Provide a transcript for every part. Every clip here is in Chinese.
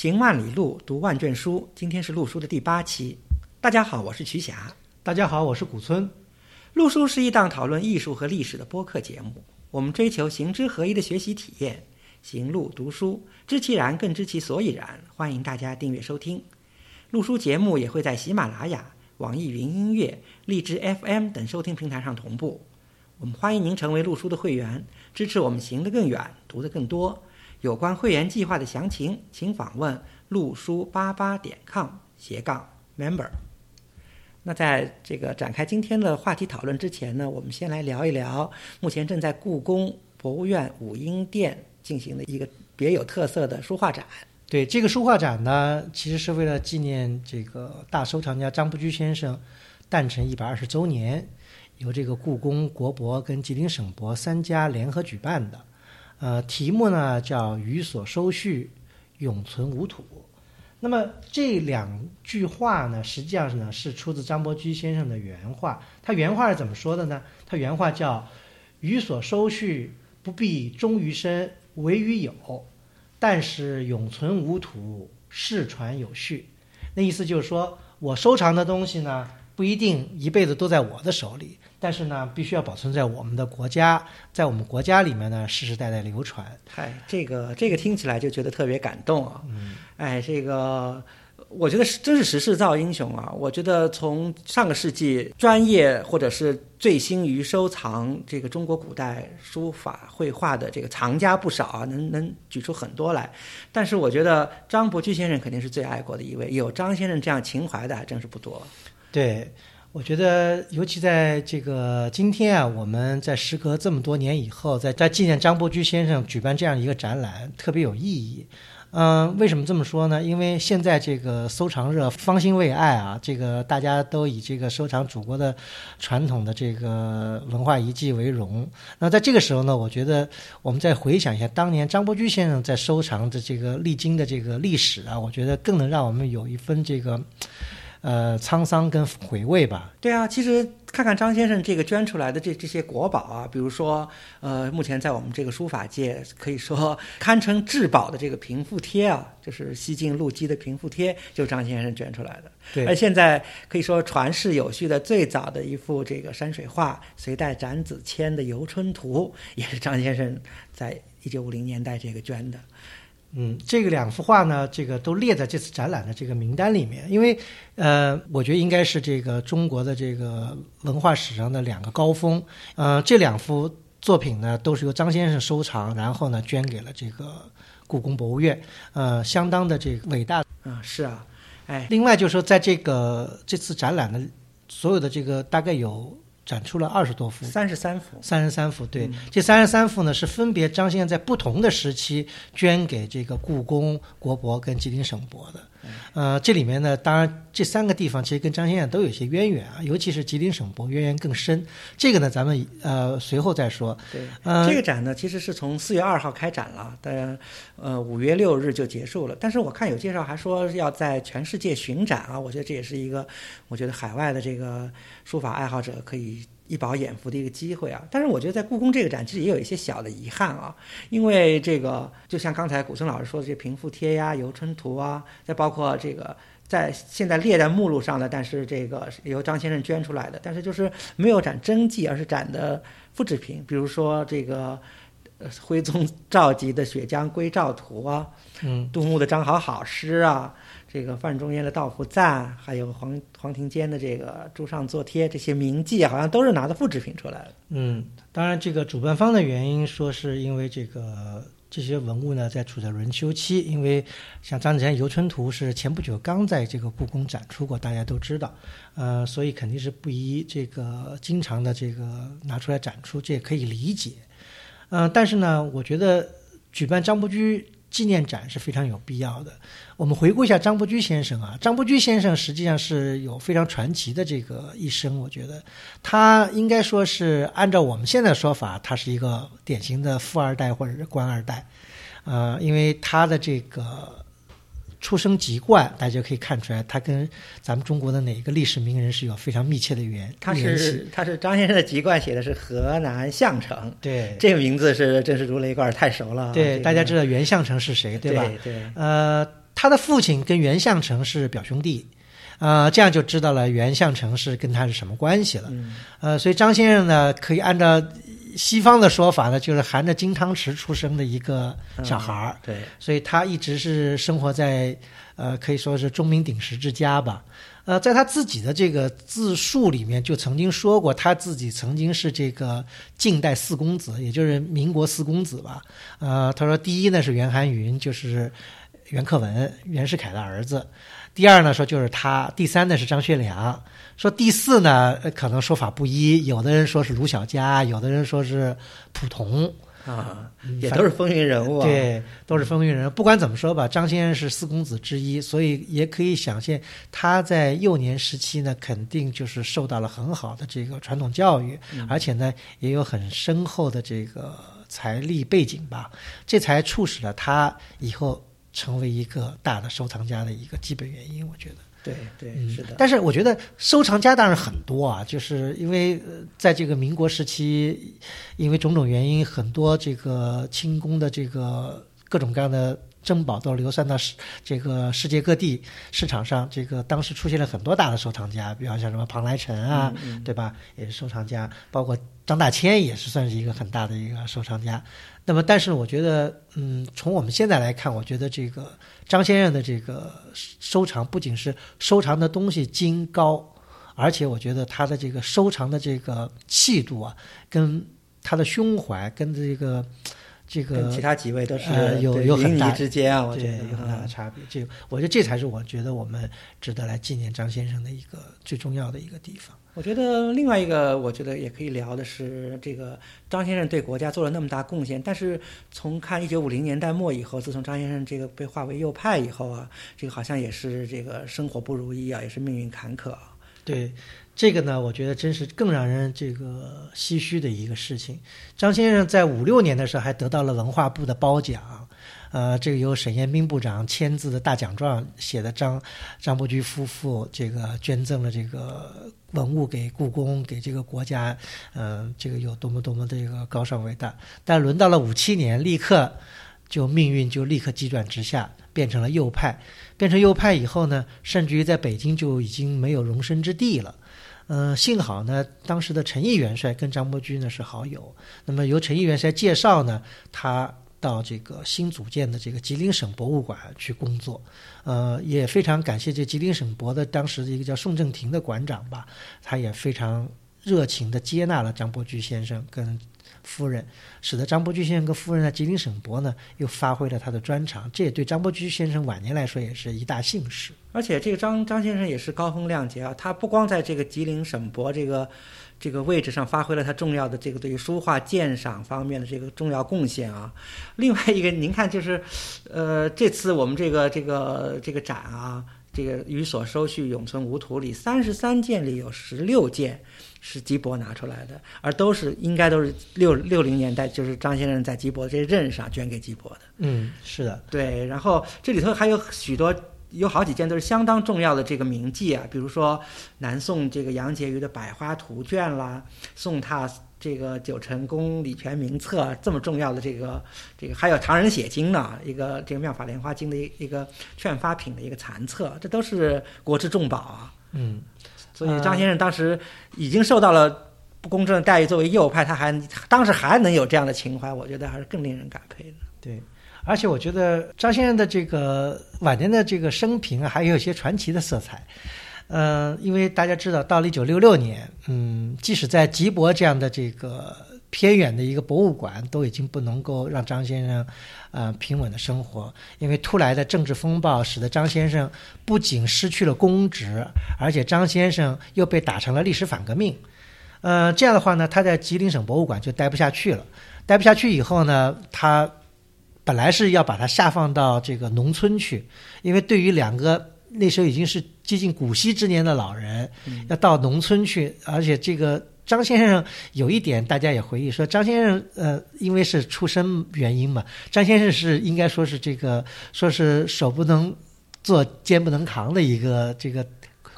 行万里路，读万卷书。今天是陆书的第八期。大家好，我是瞿霞。大家好，我是古村。陆书是一档讨论艺术和历史的播客节目。我们追求行知合一的学习体验，行路读书，知其然更知其所以然。欢迎大家订阅收听。陆书节目也会在喜马拉雅、网易云音乐、荔枝 FM 等收听平台上同步。我们欢迎您成为陆书的会员，支持我们行得更远，读得更多。有关会员计划的详情，请访问陆书八八点 com 斜杠 member。那在这个展开今天的话题讨论之前呢，我们先来聊一聊目前正在故宫博物院武英殿进行的一个别有特色的书画展。对这个书画展呢，其实是为了纪念这个大收藏家张伯驹先生诞辰一百二十周年，由这个故宫、国博跟吉林省博三家联合举办的。呃，题目呢叫“予所收蓄，永存无土”。那么这两句话呢，实际上呢是出自张伯驹先生的原话。他原话是怎么说的呢？他原话叫“予所收蓄，不必终于身，为于有；但是永存无土，世传有序。”那意思就是说我收藏的东西呢，不一定一辈子都在我的手里，但是呢，必须要保存在我们的国家，在我们国家里面呢，世世代代流传。嗨，这个这个听起来就觉得特别感动啊！嗯，哎，这个我觉得是真是时势造英雄啊！我觉得从上个世纪专业或者是醉心于收藏这个中国古代书法绘画的这个藏家不少啊，能能举出很多来。但是我觉得张伯驹先生肯定是最爱国的一位，有张先生这样情怀的还真是不多。对，我觉得尤其在这个今天啊，我们在时隔这么多年以后，在在纪念张伯驹先生举办这样一个展览，特别有意义。嗯，为什么这么说呢？因为现在这个收藏热方兴未艾啊，这个大家都以这个收藏祖国的传统的这个文化遗迹为荣。那在这个时候呢，我觉得我们再回想一下当年张伯驹先生在收藏的这个历经的这个历史啊，我觉得更能让我们有一分这个。呃，沧桑跟回味吧。对啊，其实看看张先生这个捐出来的这这些国宝啊，比如说，呃，目前在我们这个书法界可以说堪称至宝的这个平复帖啊，就是西晋陆机的平复帖，就是张先生捐出来的。对，而现在可以说传世有序的最早的一幅这个山水画，隋代展子谦的《游春图》，也是张先生在一九五零年代这个捐的。嗯，这个两幅画呢，这个都列在这次展览的这个名单里面，因为，呃，我觉得应该是这个中国的这个文化史上的两个高峰。呃，这两幅作品呢，都是由张先生收藏，然后呢，捐给了这个故宫博物院，呃，相当的这个伟大。啊，是啊，哎，另外就是说，在这个这次展览的所有的这个大概有。展出了二十多幅，三十三幅，三十三幅。对，这三十三幅呢，是分别张先生在不同的时期捐给这个故宫、国博跟吉林省博的。呃，这里面呢，当然这三个地方其实跟张先生都有一些渊源啊，尤其是吉林省博渊源更深。这个呢，咱们呃随后再说。对，呃，这个展呢，其实是从四月二号开展了，但呃五月六日就结束了。但是我看有介绍还说要在全世界巡展啊，我觉得这也是一个，我觉得海外的这个书法爱好者可以。一饱眼福的一个机会啊！但是我觉得在故宫这个展其实也有一些小的遗憾啊，因为这个就像刚才古村老师说的这些平复帖呀、游春图啊，再包括这个在现在列在目录上的，但是这个由张先生捐出来的，但是就是没有展真迹，而是展的复制品，比如说这个徽宗赵佶的《雪江归赵图》啊，嗯，杜牧的《张好好》诗啊。这个范仲淹的《道服赞》，还有黄黄庭坚的这个《朱上作帖》，这些名迹好像都是拿的复制品出来的。嗯，当然，这个主办方的原因说是因为这个这些文物呢在处在轮休期，因为像张子谦《游春图》是前不久刚在这个故宫展出过，大家都知道，呃，所以肯定是不宜这个经常的这个拿出来展出，这也可以理解。嗯，但是呢，我觉得举办张伯驹。纪念展是非常有必要的。我们回顾一下张伯驹先生啊，张伯驹先生实际上是有非常传奇的这个一生。我觉得他应该说是按照我们现在说法，他是一个典型的富二代或者是官二代，呃，因为他的这个。出生籍贯，大家可以看出来，他跟咱们中国的哪一个历史名人是有非常密切的缘他是他是张先生的籍贯写的是河南项城，对，这个名字是真是如雷贯耳，太熟了。对，大家知道袁项城是谁，对吧？对。呃，他的父亲跟袁项城是表兄弟，呃，这样就知道了袁相成是跟他是什么关系了。嗯呃，所以张先生呢，可以按照西方的说法呢，就是含着金汤匙出生的一个小孩儿。对，所以他一直是生活在呃可以说是钟鸣鼎食之家吧。呃，在他自己的这个自述里面就曾经说过，他自己曾经是这个近代四公子，也就是民国四公子吧。呃，他说第一呢是袁寒云，就是袁克文、袁世凯的儿子；第二呢说就是他；第三呢是张学良。说第四呢，呃可能说法不一，有的人说是卢小佳，有的人说是溥同。啊，嗯也都是风云人物啊。，对，都是风云人物。不管怎么说吧，张先生是四公子之一，所以也可以想见他在幼年时期呢，肯定就是受到了很好的这个传统教育，而且呢，也有很深厚的这个财力背景吧，这才促使了他以后成为一个大的收藏家的一个基本原因，我觉得。对对，嗯是的。但是我觉得收藏家当然很多啊，就是因为呃在这个民国时期，因为种种原因，很多这个清宫的这个各种各样的珍宝都流散到世这个世界各地市场上。这个当时出现了很多大的收藏家，比方像什么庞来臣啊，对吧？也是收藏家，包括张大千也是算是一个很大的一个收藏家。那么，但是我觉得，嗯，从我们现在来看，我觉得这个张先生的这个收藏不仅是收藏的东西精高，而且我觉得他的这个收藏的这个气度啊，跟他的胸怀，跟这个这个跟其他几位都是呃有有很大之间啊，我觉得有很大的啊差别。这我觉得这才是我觉得我们值得来纪念张先生的一个最重要的一个地方。我觉得另外一个，我觉得也可以聊的是，这个张先生对国家做了那么大贡献，但是从看一九五零年代末以后，自从张先生这个被划为右派以后啊，这个好像也是这个生活不如意啊，也是命运坎坷啊。对这个呢，我觉得真是更让人这个唏嘘的一个事情。张先生在五六年的时候还得到了文化部的褒奖，呃，这个由沈雁冰部长签字的大奖状写的张张伯驹夫妇这个捐赠了这个文物给故宫，给这个国家，呃，这个有多么多么的一个高尚伟大。但轮到了五七年，立刻就命运就立刻急转直下，变成了右派。变成右派以后呢，甚至于在北京就已经没有容身之地了。呃，幸好呢，当时的陈毅元帅跟张伯驹呢是好友。那么由陈毅元帅介绍呢，他到这个新组建的这个吉林省博物馆去工作。呃，也非常感谢这吉林省博的当时的一个叫宋正廷的馆长吧，他也非常热情地接纳了张伯驹先生跟夫人，使得张伯驹先生跟夫人在吉林省博呢又发挥了他的专长，这也对张伯驹先生晚年来说也是一大幸事。而且这个张张先生也是高风亮节啊，他不光在这个吉林省博这个这个位置上发挥了他重要的这个对于书画鉴赏方面的这个重要贡献啊，另外一个您看就是，呃，这次我们这个这个这个展啊，这个寓所收序永存无图里三十三件里有十六件是吉伯拿出来的，而都是应该都是六六零年代就是张先生在吉伯这任上捐给吉伯的。嗯，是的，对，然后这里头还有许多。有好几件都是相当重要的这个名迹啊，比如说南宋这个杨婕妤的《百花图卷》啦，宋拓这个九成宫礼泉名册这么重要的这个这个，还有唐人写经呢，一个这个妙法莲花经的一一个劝发品的一个残册，这都是国之重宝啊。嗯，所以张先生当时已经受到了不公正的待遇，作为右派，他还当时还能有这样的情怀，我觉得还是更令人感佩的。对。而且我觉得张先生的这个晚年的这个生平啊，还有一些传奇的色彩。呃，因为大家知道，到了一九六六年，嗯，即使在吉伯这样的这个偏远的一个博物馆，都已经不能够让张先生呃平稳的生活，因为突来的政治风暴使得张先生不仅失去了公职，而且张先生又被打成了历史反革命。呃，这样的话呢，他在吉林省博物馆就待不下去了。待不下去以后呢，他本来是要把他下放到这个农村去，因为对于两个那时候已经是接近古稀之年的老人，要到农村去，而且这个张先生有一点大家也回忆说，张先生呃，因为是出身原因嘛，张先生是应该说是这个说是手不能做肩不能扛的一个这个。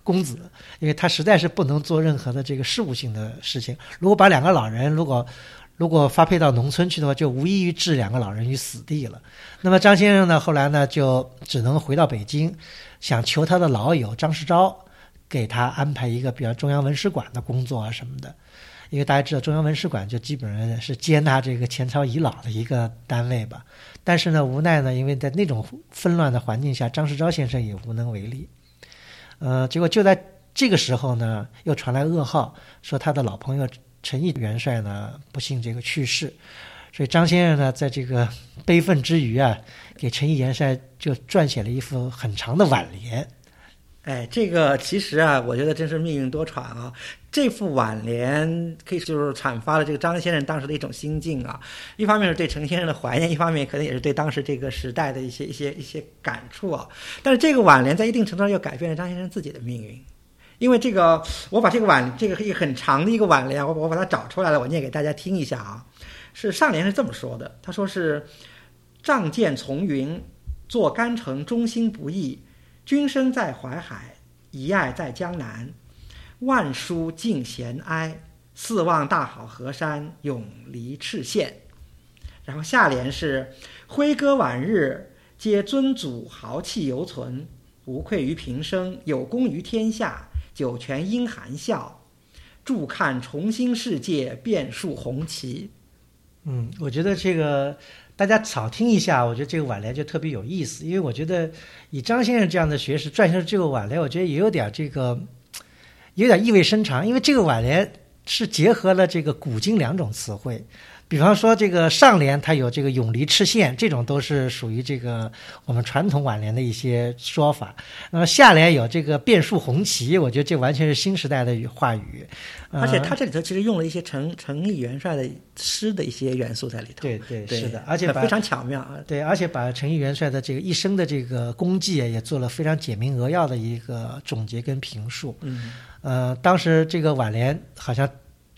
公子，因为他实在是不能做任何的这个事务性的事情。如果把两个老人，如果如果发配到农村去的话，就无异于置两个老人于死地了。那么张先生呢，后来呢就只能回到北京，想求他的老友张世钊给他安排一个比较中央文史馆的工作啊什么的。因为大家知道，中央文史馆就基本上是接纳这个前朝遗老的一个单位吧。但是呢，无奈呢，因为在那种纷乱的环境下，张世钊先生也无能为力。呃，结果就在这个时候呢，又传来噩耗，说他的老朋友陈毅元帅呢不幸这个去世。所以张先生呢，在这个悲愤之余啊，给陈毅元帅就撰写了一副很长的挽联。哎，这个其实啊，我觉得真是命运多舛啊！这副挽联可以就是阐发了这个张先生当时的一种心境啊。一方面是对陈先生的怀念，一方面可能也是对当时这个时代的一些一些一些感触啊。但是这个挽联在一定程度上又改变了张先生自己的命运，因为这个，我把这个挽这个一个很长的一个挽联，我我把它找出来了，我念给大家听一下啊。是上联是这么说的，他说是“仗剑从云，坐干城，忠心不易。”君生在淮海，遗爱在江南。万书尽闲哀，四望大好河山，永离赤县。然后下联是：挥歌晚日，皆尊祖豪气犹存，无愧于平生，有功于天下。九泉应含笑，助看重新世界，遍数红旗。嗯，我觉得这个。大家少听一下，我觉得这个挽联就特别有意思，因为我觉得以张先生这样的学识撰写这个挽联，我觉得也有点这个，有点意味深长，因为这个挽联是结合了这个古今两种词汇。比方说，这个上联它有这个“永离赤县”，这种都是属于这个我们传统挽联的一些说法。那么下联有这个“遍树红旗”，我觉得这完全是新时代的话语。而且他这里头其实用了一些陈陈毅元帅的诗的一些元素在里头。对对是的，而且非常巧妙啊。对，而且把陈毅元帅的这个一生的这个功绩也做了非常简明扼要的一个总结跟评述。嗯。呃，当时这个挽联好像。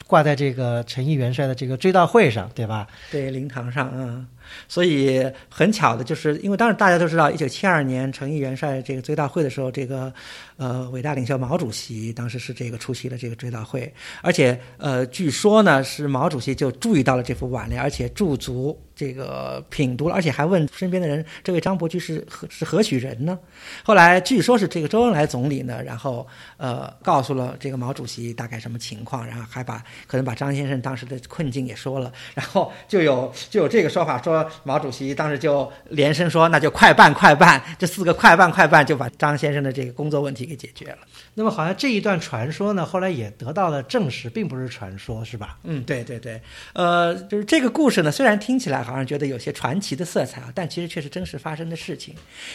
挂在这个陈毅元帅的这个追悼会上，对吧？对，灵堂上嗯。所以很巧的，就是因为当时大家都知道，一九七二年陈毅元帅这个追悼会的时候，这个呃伟大领袖毛主席当时是这个出席了这个追悼会，而且呃据说呢是毛主席就注意到了这幅挽联，而且驻足这个品读了，而且还问身边的人，这位张伯驹是何是何许人呢？后来据说是这个周恩来总理呢，然后呃告诉了这个毛主席大概什么情况，然后还把可能把张先生当时的困境也说了，然后就有就有这个说法说。毛主席当时就连声说：“那就快办快办，这四个快办快办就把张先生的这个工作问题给解决了。”那么好像这一段传说呢，后来也得到了证实，并不是传说，是吧？嗯，对对对，呃，就是这个故事呢，虽然听起来好像觉得有些传奇的色彩啊，但其实却是真实发生的事情。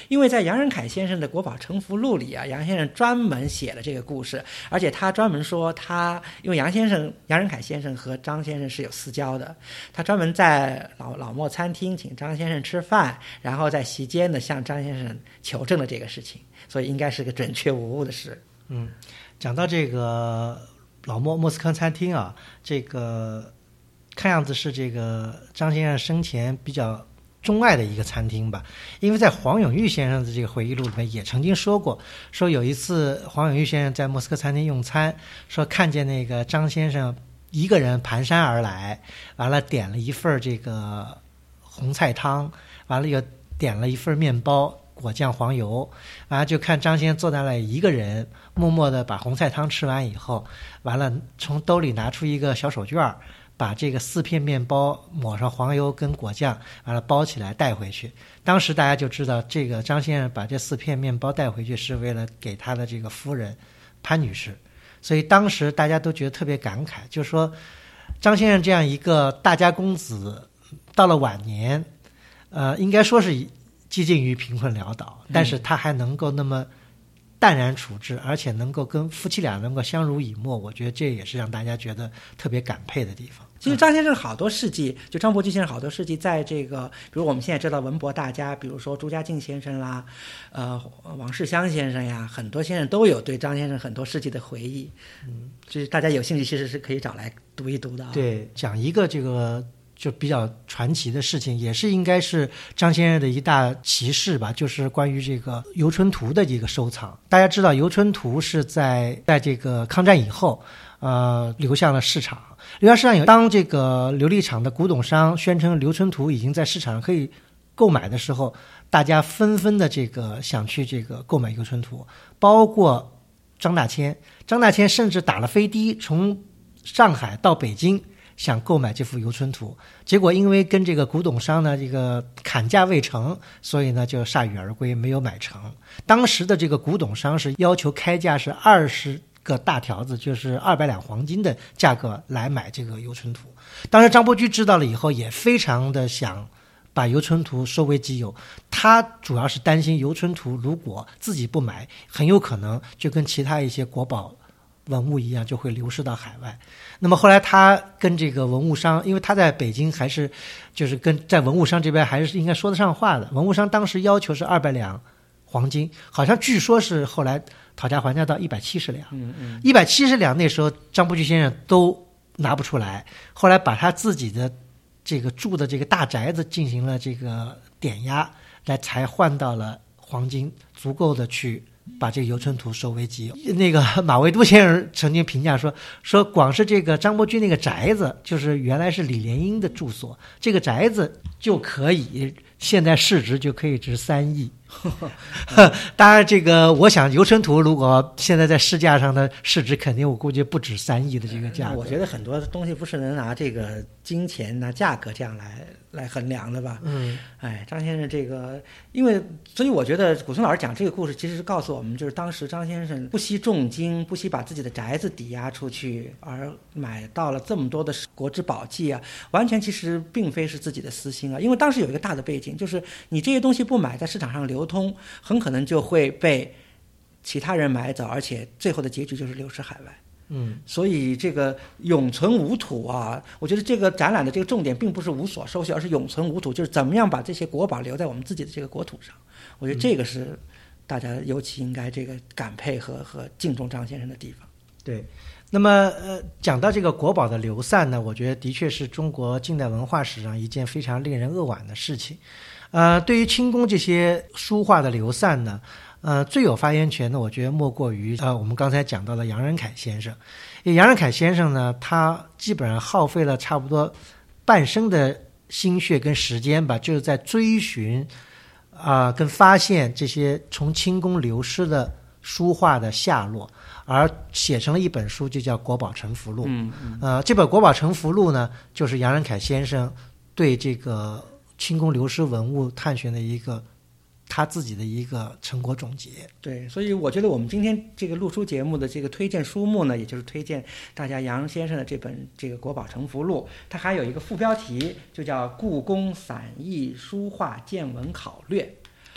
因为在杨仁凯先生的《国宝沉浮录》里啊，杨先生专门写了这个故事，而且他专门说他，因为杨先生杨仁凯先生和张先生是有私交的，他专门在老老莫餐。厅请张先生吃饭，然后在席间呢向张先生求证了这个事情，所以应该是个准确无误的事。嗯，讲到这个老莫莫斯科餐厅啊，这个看样子是这个张先生生前比较钟爱的一个餐厅吧，因为在黄永玉先生的这个回忆录里面也曾经说过，说有一次黄永玉先生在莫斯科餐厅用餐，说看见那个张先生一个人蹒跚而来，完了点了一份儿这个。红菜汤，完了又点了一份面包，果酱黄油，完了就看张先生坐在那一个人，默默的把红菜汤吃完以后，完了从兜里拿出一个小手绢儿把这个四片面包抹上黄油跟果酱，完了包起来带回去。当时大家就知道，这个张先生把这四片面包带回去是为了给他的这个夫人潘女士，所以当时大家都觉得特别感慨，就说张先生这样一个大家公子。到了晚年，呃，应该说是接近于贫困潦倒，但是他还能够那么淡然处之，而且能够跟夫妻俩能够相濡以沫，我觉得这也是让大家觉得特别感佩的地方。其实张先生好多事迹，就张伯驹先生好多事迹，在这个，比如我们现在知道文博大家，比如说朱家靖先生啦，呃，王世襄先生呀，很多先生都有对张先生很多事迹的回忆。嗯，就是大家有兴趣，其实是可以找来读一读的。啊对，讲一个这个。就比较传奇的事情，也是应该是张先生的一大奇事吧，就是关于这个游春图的一个收藏。大家知道，游春图是在在这个抗战以后，呃，流向了市场。流向市场有，当这个琉璃厂的古董商宣称刘春图已经在市场上可以购买的时候，大家纷纷的这个想去这个购买游春图，包括张大千。张大千甚至打了飞的从上海到北京。想购买这幅游春图，结果因为跟这个古董商呢这个砍价未成，所以呢就铩羽而归，没有买成。当时的这个古董商是要求开价是二十个大条子，就是二百两黄金的价格来买这个游春图。当时张伯驹知道了以后，也非常的想把游春图收为己有。他主要是担心游春图如果自己不买，很有可能就跟其他一些国宝。文物一样就会流失到海外。那么后来他跟这个文物商，因为他在北京还是就是跟在文物商这边还是应该说得上话的。文物商当时要求是二百两黄金，好像据说是后来讨价还价到一百七十两。嗯嗯，一百七十两那时候张伯驹先生都拿不出来，后来把他自己的这个住的这个大宅子进行了这个点押，来才换到了黄金足够的去。把这个游春图收为己有。那个 马未都先生曾经评价说：“说光是这个张伯驹那个宅子，就是原来是李莲英的住所，这个宅子就可以现在市值就可以值三亿。当然，这个我想游春图如果现在在市价上的市值，肯定我估计不止三亿的这个价。我觉得很多东西不是能拿这个金钱拿价格这样来。”来衡量的吧，嗯，哎，张先生这个，因为所以我觉得古松老师讲这个故事，其实是告诉我们，就是当时张先生不惜重金，不惜把自己的宅子抵押出去，而买到了这么多的国之宝器啊，完全其实并非是自己的私心啊，因为当时有一个大的背景，就是你这些东西不买，在市场上流通，很可能就会被其他人买走，而且最后的结局就是流失海外。嗯，所以这个永存无土啊，我觉得这个展览的这个重点并不是无所收效，而是永存无土，就是怎么样把这些国宝留在我们自己的这个国土上。我觉得这个是大家尤其应该这个感佩和和敬重张先生的地方。对，那么呃，讲到这个国宝的流散呢，我觉得的确是中国近代文化史上一件非常令人扼腕的事情。呃，对于清宫这些书画的流散呢。呃，最有发言权的，我觉得莫过于呃，我们刚才讲到的杨仁凯先生。杨仁凯先生呢，他基本上耗费了差不多半生的心血跟时间吧，就是在追寻啊，跟发现这些从清宫流失的书画的下落，而写成了一本书，就叫《国宝沉浮录》。嗯嗯。呃，这本《国宝沉浮录》呢，就是杨仁凯先生对这个清宫流失文物探寻的一个。他自己的一个成果总结。对，所以我觉得我们今天这个录书节目的这个推荐书目呢，也就是推荐大家杨先生的这本这个《国宝成福录》，它还有一个副标题，就叫《故宫散佚书画见闻考略》。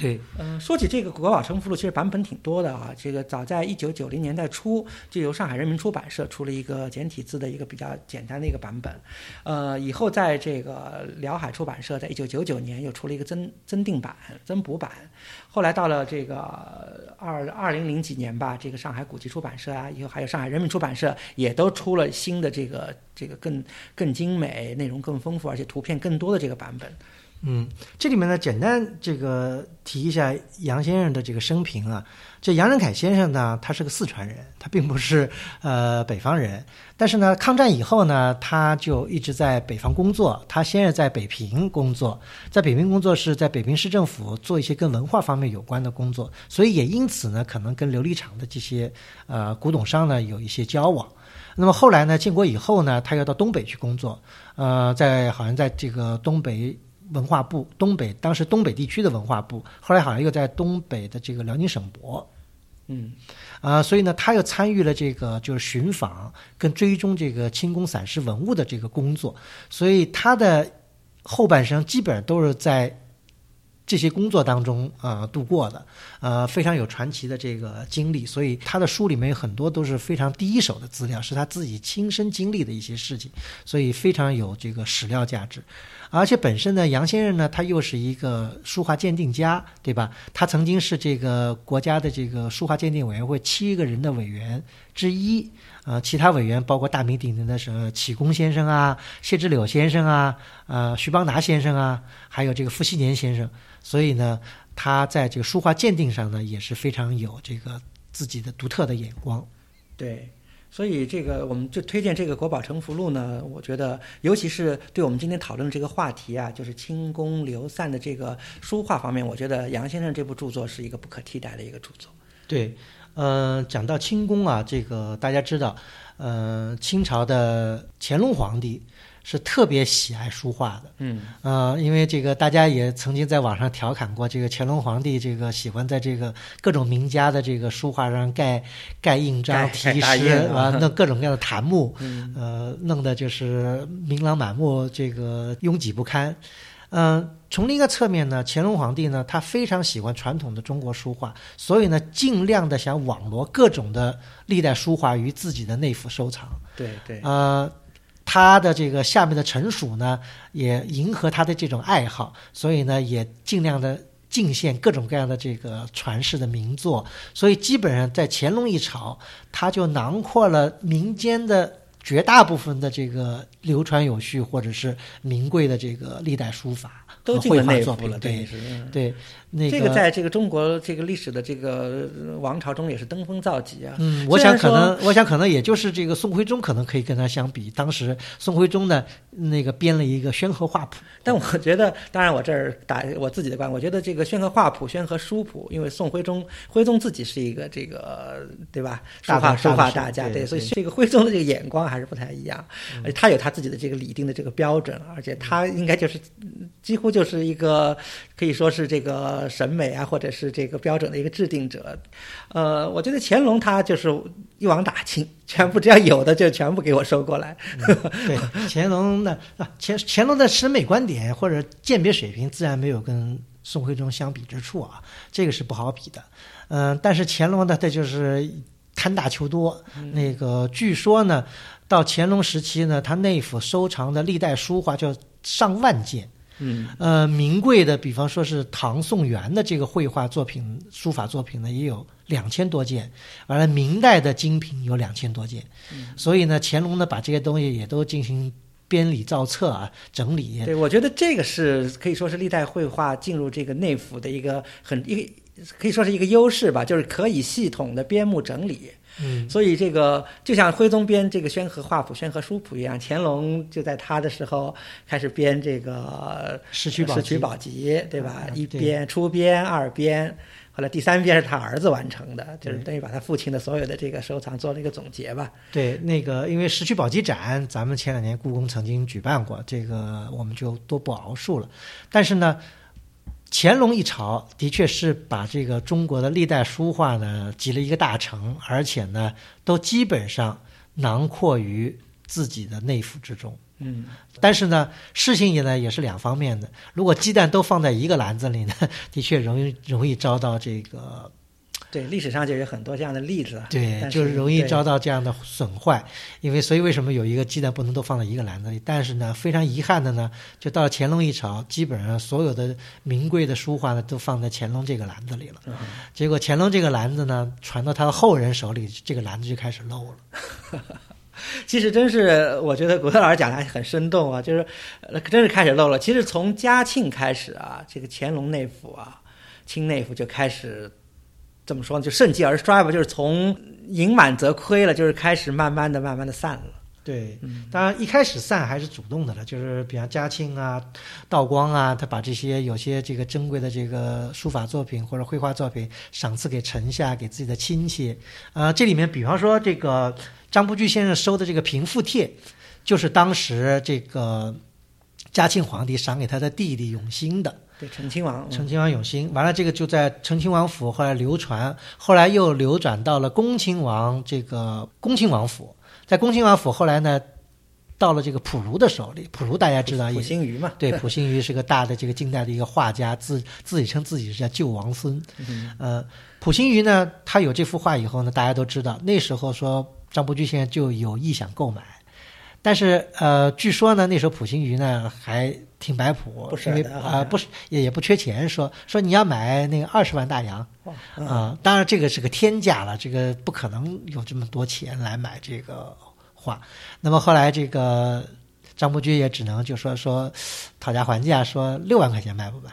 对，嗯，说起这个《国宝沉浮录》，其实版本挺多的啊。这个早在一九九零年代初，就由上海人民出版社出了一个简体字的一个比较简单的一个版本。呃，以后在这个辽海出版社，在一九九九年又出了一个增增订版、增补版。后来到了这个二二零零几年吧，这个上海古籍出版社啊，以后还有上海人民出版社，也都出了新的这个这个更更精美、内容更丰富，而且图片更多的这个版本。嗯，这里面呢，简单这个提一下杨先生的这个生平啊。这杨仁凯先生呢，他是个四川人，他并不是呃北方人。但是呢，抗战以后呢，他就一直在北方工作。他先是在北平工作，在北平工作是在北平市政府做一些跟文化方面有关的工作，所以也因此呢，可能跟琉璃厂的这些呃古董商呢有一些交往。那么后来呢，建国以后呢，他要到东北去工作，呃，在好像在这个东北。文化部东北当时东北地区的文化部，后来好像又在东北的这个辽宁省博，嗯，啊，所以呢，他又参与了这个就是寻访跟追踪这个清宫散失文物的这个工作，所以他的后半生基本上都是在。这些工作当中啊度过的，呃非常有传奇的这个经历，所以他的书里面有很多都是非常第一手的资料，是他自己亲身经历的一些事情，所以非常有这个史料价值。而且本身呢，杨先生呢，他又是一个书画鉴定家，对吧？他曾经是这个国家的这个书画鉴定委员会七个人的委员之一，呃，其他委员包括大名鼎鼎的什么启功先生啊、谢之柳先生啊、呃徐邦达先生啊，还有这个傅熹年先生。所以呢，他在这个书画鉴定上呢，也是非常有这个自己的独特的眼光。对，所以这个我们就推荐这个《国宝成福录》呢，我觉得尤其是对我们今天讨论的这个话题啊，就是清宫流散的这个书画方面，我觉得杨先生这部著作是一个不可替代的一个著作。对，呃，讲到清宫啊，这个大家知道，呃，清朝的乾隆皇帝。是特别喜爱书画的，嗯，呃，因为这个大家也曾经在网上调侃过，这个乾隆皇帝这个喜欢在这个各种名家的这个书画上盖盖印章、题诗啊，弄各种各样的檀木，呃，弄得就是琳琅满目，这个拥挤不堪。嗯，从另一个侧面呢，乾隆皇帝呢，他非常喜欢传统的中国书画，所以呢，尽量的想网罗各种的历代书画于自己的内府收藏。对对，呃。他的这个下面的臣属呢，也迎合他的这种爱好，所以呢，也尽量的进献各种各样的这个传世的名作。所以基本上在乾隆一朝，他就囊括了民间的绝大部分的这个流传有序或者是名贵的这个历代书法。都进了内府了，对是，对，那这个在这个中国这个历史的这个王朝中也是登峰造极啊。嗯，我想可能，我想可能也就是这个宋徽宗可能可以跟他相比。当时宋徽宗呢，那个编了一个《宣和画谱》，但我觉得，当然我这儿打我自己的观，我觉得这个《宣和画谱》《宣和书谱》，因为宋徽宗徽宗自己是一个这个对吧？书画书画大家，对，所以这个徽宗的这个眼光还是不太一样，而且他有他自己的这个理定的这个标准，而且他应该就是几乎。就是一个可以说是这个审美啊，或者是这个标准的一个制定者。呃，我觉得乾隆他就是一网打尽，全部只要有的就全部给我收过来。对，乾隆的啊，乾乾隆的审美观点或者鉴别水平，自然没有跟宋徽宗相比之处啊，这个是不好比的。嗯，但是乾隆呢，他就是贪大求多。那个据说呢，到乾隆时期呢，他内府收藏的历代书画就上万件。嗯，呃，名贵的，比方说是唐宋元的这个绘画作品、书法作品呢，也有两千多件。完了，明代的精品有两千多件。嗯所以呢，乾隆呢，把这些东西也都进行编理造册啊，整理。对，我觉得这个是可以说是历代绘画进入这个内府的一个很一个可以说是一个优势吧，就是可以系统的编目整理。嗯，所以这个就像徽宗编这个《宣和画谱》《宣和书谱》一样，乾隆就在他的时候开始编这个《石渠宝石渠宝集》，对吧？一编、初编、二编，后来第三编是他儿子完成的，就是等于把他父亲的所有的这个收藏做了一个总结吧。对，那个因为《石渠宝集展》，咱们前两年故宫曾经举办过，这个我们就多不赘述了。但是呢。乾隆一朝的确是把这个中国的历代书画呢集了一个大成，而且呢都基本上囊括于自己的内府之中。嗯，但是呢，事情也呢也是两方面的。如果鸡蛋都放在一个篮子里呢，的确容易容易遭到这个。对，历史上就有很多这样的例子。对，就是容易遭到这样的损坏，因为所以为什么有一个鸡蛋不能都放在一个篮子里？但是呢，非常遗憾的呢，就到了乾隆一朝，基本上所有的名贵的书画呢都放在乾隆这个篮子里了。结果乾隆这个篮子呢传到他的后人手里，这个篮子就开始漏了。其实真是，我觉得古特老师讲的还很生动啊，就是真是开始漏了。其实从嘉庆开始啊，这个乾隆内府啊，清内府就开始。怎么说呢？就盛极而衰吧，就是从盈满则亏了，就是开始慢慢的、慢慢的散了。对，当然一开始散还是主动的了，就是比方嘉庆啊、道光啊，他把这些有些这个珍贵的这个书法作品或者绘画作品赏赐给臣下，给自己的亲戚。呃，这里面比方说这个张伯驹先生收的这个平复帖，就是当时这个嘉庆皇帝赏给他的弟弟永兴的。对，成亲王，成亲王永兴，完了这个就在成亲王府，后来流传，后来又流转到了恭亲王这个恭亲王府，在恭亲王府后来呢，到了这个溥儒的手里，溥儒大家知道，溥心畬嘛，对，普心畬是个大的这个近代的一个画家，自自己称自己是叫救王孙，呃，溥心畬呢，他有这幅画以后呢，大家都知道，那时候说张伯驹先生就有意想购买。但是呃，据说呢，那时候普心鱼呢还挺摆谱，不舍因为得好像啊、不是也也不缺钱，说说你要买那个二十万大洋哇啊、当然这个是个天价了，这个不可能有这么多钱来买这个画。那么后来这个张伯驹也只能就说说讨价还价，说六万块钱卖不卖？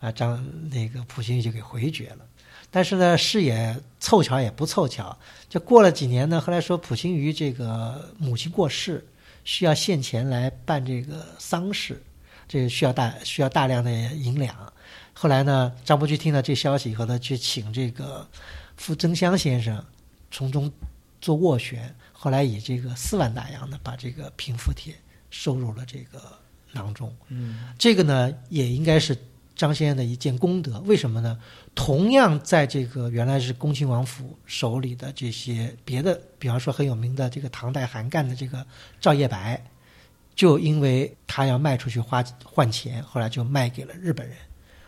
啊，张那个普心鱼就给回绝了。但是呢，事也凑巧也不凑巧，就过了几年呢，后来说普心鱼这个母亲过世，需要现钱来办这个丧事，这个需要大需要大量的银两。后来呢，张伯驹听到这消息以后呢，去请这个傅增湘先生从中做斡旋，后来以这个四万大洋呢，把这个平复帖收入了这个囊中。嗯，这个呢，也应该是张先生的一件功德。为什么呢？同样在这个原来是恭亲王府手里的这些别的，比方说很有名的这个唐代韩干的这个赵叶白，就因为他要卖出去花换钱，后来就卖给了日本人，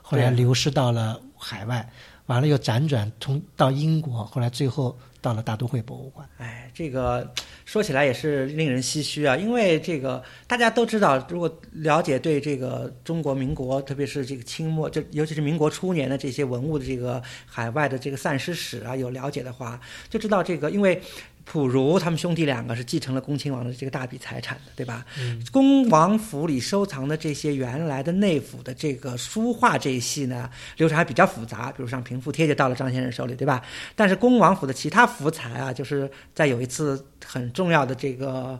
后来流失到了海外，完了又辗转从到英国，后来最后到了大都会博物馆。哎，这个说起来也是令人唏嘘啊，因为这个大家都知道，如果了解对这个中国民国，特别是这个清末，就尤其是民国初年的这些文物的这个海外的这个散失史啊，有了解的话，就知道这个，因为溥儒他们兄弟两个是继承了恭亲王的这个大笔财产的，对吧？嗯恭王府里收藏的这些原来的内府的这个书画这一系呢，流程还比较复杂，比如像平复帖就到了张先生手里，对吧？但是恭王府的其他福财啊，就是在有一次很重要的这个，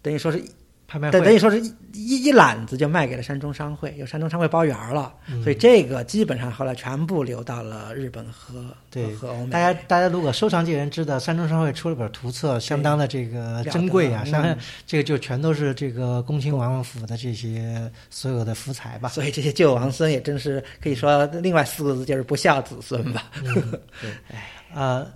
等于说是拍卖等等于，说是一一一揽子就卖给了山中商会，有山中商会包圆儿了，嗯所以这个基本上后来全部流到了日本和对和欧美。大家大家如果收藏界人知道，山中商会出了本图册，相当的这个珍贵啊，了得相当嗯这个就全都是这个恭亲王府的这些所有的福财吧。所以这些旧王孙也真是可以说另外四个字就是不孝子孙吧。嗯，对，呃，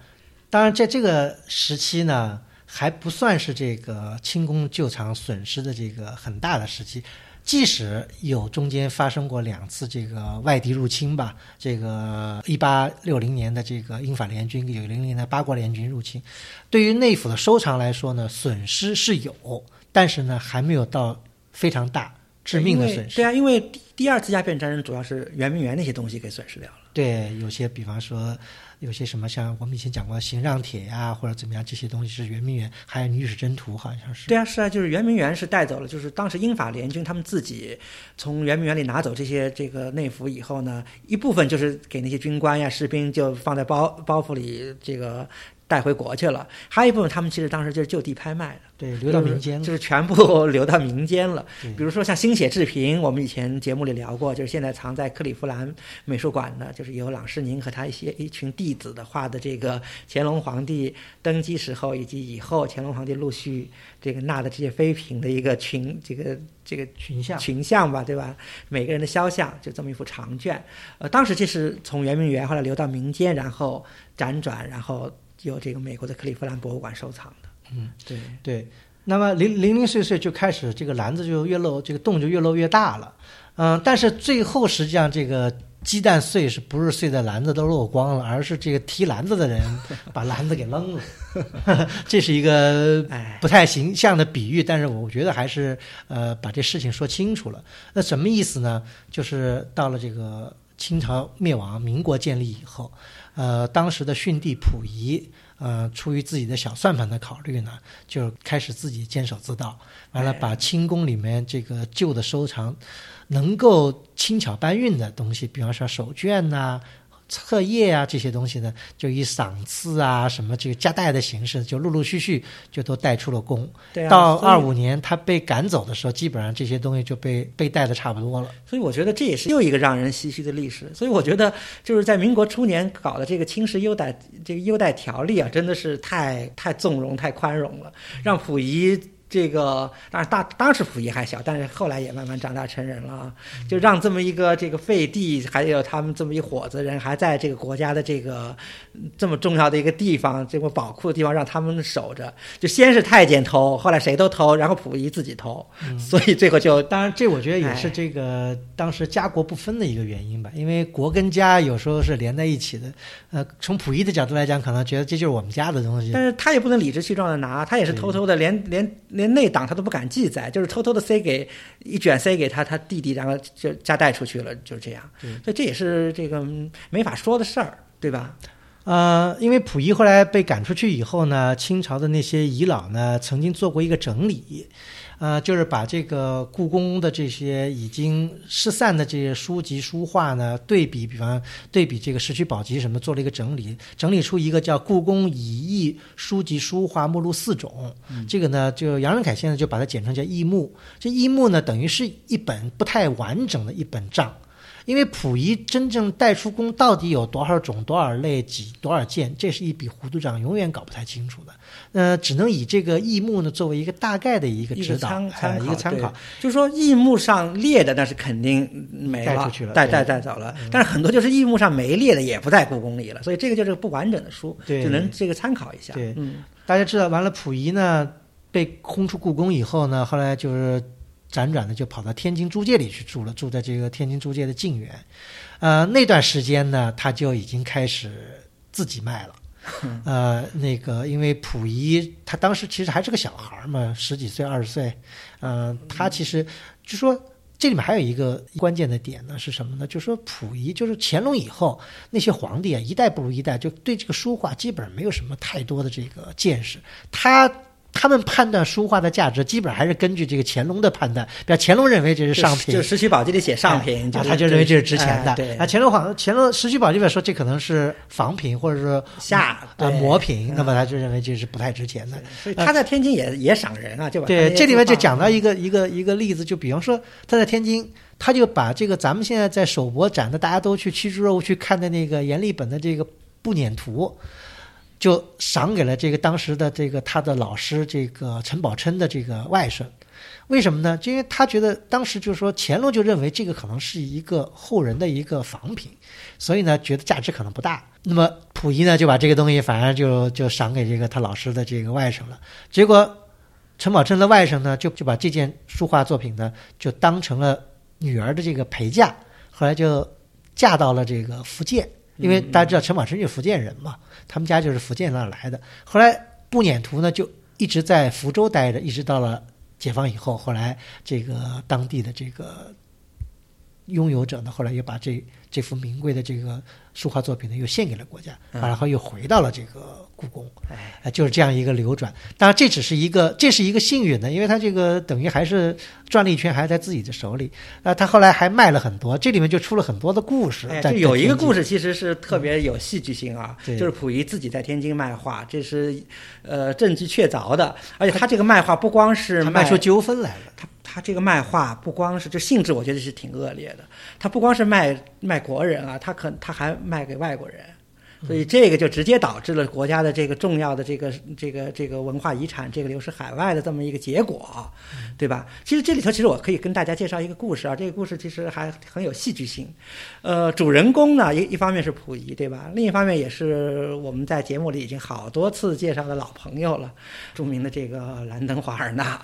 当然在这个时期呢，还不算是这个清宫旧藏损失的这个很大的时期。即使有中间发生过两次这个外敌入侵吧，这个一八六零年的这个英法联军，九零年的八国联军入侵，对于内府的收藏来说呢，损失是有，但是呢，还没有到非常大致命的损失。对啊，因为第第二次鸦片战争主要是圆明园那些东西给损失掉了。对，有些比方说，有些什么像我们以前讲过的行让帖呀，或者怎么样，这些东西是圆明园，还有女史箴图，好像是。对啊，是啊，就是圆明园是带走了，就是当时英法联军他们自己从圆明园里拿走这些这个内服以后呢，一部分就是给那些军官呀、士兵就放在包包袱里这个带回国去了，还有一部分他们其实当时就是就地拍卖的。对，流到民间了。就是全部 流到民间了。对比如说像新写制瓶，我们以前节目里聊过，就是现在藏在克利夫兰美术馆的，就是由郎世宁和他一些一群弟子的画的这个乾隆皇帝登基时候以及以后乾隆皇帝陆续这个纳的这些妃嫔的一个群，这个这个群像。群像吧，对吧？每个人的肖像就这么一幅长卷。呃，当时这是从圆明园后来流到民间，然后辗转，然后由这个美国的克利夫兰博物馆收藏的。嗯，对。对。那么零零零碎碎就开始这个篮子就越漏，这个洞就越漏越大了。嗯，但是最后实际上这个鸡蛋碎是不是碎在篮子都漏光了，而是这个提篮子的人把篮子给扔了。这是一个哎，不太形象的比喻，但是我觉得还是呃把这事情说清楚了。那什么意思呢？就是到了这个清朝灭亡、民国建立以后，呃，当时的逊帝溥仪，呃，出于自己的小算盘的考虑呢，就开始自己坚守自盗，完了哎。把清宫里面这个旧的收藏能够轻巧搬运的东西，比方说手绢呐、册页啊这些东西呢，就以赏赐啊什么这个夹带的形式，就陆陆续续就都带出了宫。对啊，到二五年他被赶走的时候，基本上这些东西就被被带的差不多了。所以我觉得这也是又一个让人唏嘘的历史。所以我觉得就是在民国初年搞的这个清时优待这个优待条例啊，真的是太太纵容、太宽容了，让溥仪。这个当然大当时溥仪还小，但是后来也慢慢长大成人了啊，就让这么一个这个废帝，还有他们这么一伙子人，还在这个国家的这个嗯这么重要的一个地方，这么宝库的地方，让他们守着。就先是太监偷，后来谁都偷，然后溥仪自己偷，所以最后就当然，这我觉得也是哎这个当时家国不分的一个原因吧，因为国跟家有时候是连在一起的。呃，从溥仪的角度来讲，可能觉得这就是我们家的东西。但是他也不能理直气壮的拿，他也是偷偷的连连内档他都不敢记载，就是偷偷的塞给一卷塞给他他弟弟，然后就夹带出去了，就这样。所以这也是这个没法说的事儿，对吧？呃，因为溥仪后来被赶出去以后呢，清朝的那些遗老呢，曾经做过一个整理。呃，就是把这个故宫的这些已经失散的这些书籍书画呢，对比，比方对比这个石渠宝笈什么，做了一个整理，整理出一个叫《故宫乙艺书籍书画目录四种》。这个呢，就杨仁凯现在就把它简称叫《艺目》。这《艺目》呢，等于是一本不太完整的一本账。因为溥仪真正带出宫到底有多少种、多少类、几多少件，这是一笔糊涂账，永远搞不太清楚的。呃，只能以这个义目呢作为一个大概的一个指导，一个参考。就是说义目上列的那是肯定没了，带出去了，带带带走了。但是很多就是义目上没列的也不在故宫里了，所以这个就是不完整的书，只能这个参考一下。对，嗯，大家知道，完了溥仪呢被轰出故宫以后呢，后来就是。辗转的就跑到天津租界里去住了，住在这个天津租界的静园，呃，那段时间呢，他就已经开始自己卖了，呃，那个因为溥仪他当时其实还是个小孩嘛，十几岁、二十岁，呃，他其实就说这里面还有一个关键的点呢是什么呢？就说溥仪就是乾隆以后那些皇帝啊，一代不如一代，就对这个书画基本上没有什么太多的这个见识，他。他们判断书画的价值，基本上还是根据这个乾隆的判断。比如乾隆认为这是上品，就《石渠宝笈》里写上品，他就认为这是值钱的。对，啊，乾隆皇乾隆《石渠宝笈》里说这可能是仿品，或者说下啊磨品，那么他就认为这是不太值钱的。所以他在天津也也赏人啊，就对这里面就讲到一个一个一个例子，就比方说他在天津，他就把这个咱们现在在首博展的大家都去七猪肉去看的那个阎立本的这个步辇图。就赏给了这个当时的这个他的老师这个陈宝琛的这个外甥，为什么呢？就因为他觉得当时就是说乾隆就认为这个可能是一个后人的一个仿品，所以呢觉得价值可能不大。那么溥仪呢就把这个东西反而就就赏给这个他老师的这个外甥了。结果陈宝琛的外甥呢就就把这件书画作品呢就当成了女儿的这个陪嫁，后来就嫁到了这个福建。因为大家知道陈宝琛是福建人嘛，他们家就是福建那来的。后来步辇图呢就一直在福州待着，一直到了解放以后。后来这个当地的这个拥有者呢，后来又把这这幅名贵的这个书画作品呢又献给了国家，然后又回到了这个。故宫，哎，就是这样一个流转。当然，这只是一个，这是一个幸运的，因为他这个等于还是转了一圈，还在自己的手里。啊，他后来还卖了很多，这里面就出了很多的故事。就有一个故事，其实是特别有戏剧性啊，就是溥仪自己在天津卖画，这是呃证据确凿的。而且他这个卖画不光是卖出纠纷来了，他他这个卖画不光是这性质，我觉得是挺恶劣的。他不光是卖卖国人啊，他可他还卖给外国人。所以这个就直接导致了国家的这个重要的这个这个这个文化遗产这个流失海外的这么一个结果，对吧？其实这里头其实我可以跟大家介绍一个故事啊，这个故事其实还很有戏剧性。呃，主人公呢一一方面是溥仪，对吧？另一方面也是我们在节目里已经好多次介绍的老朋友了，著名的这个兰登华尔纳。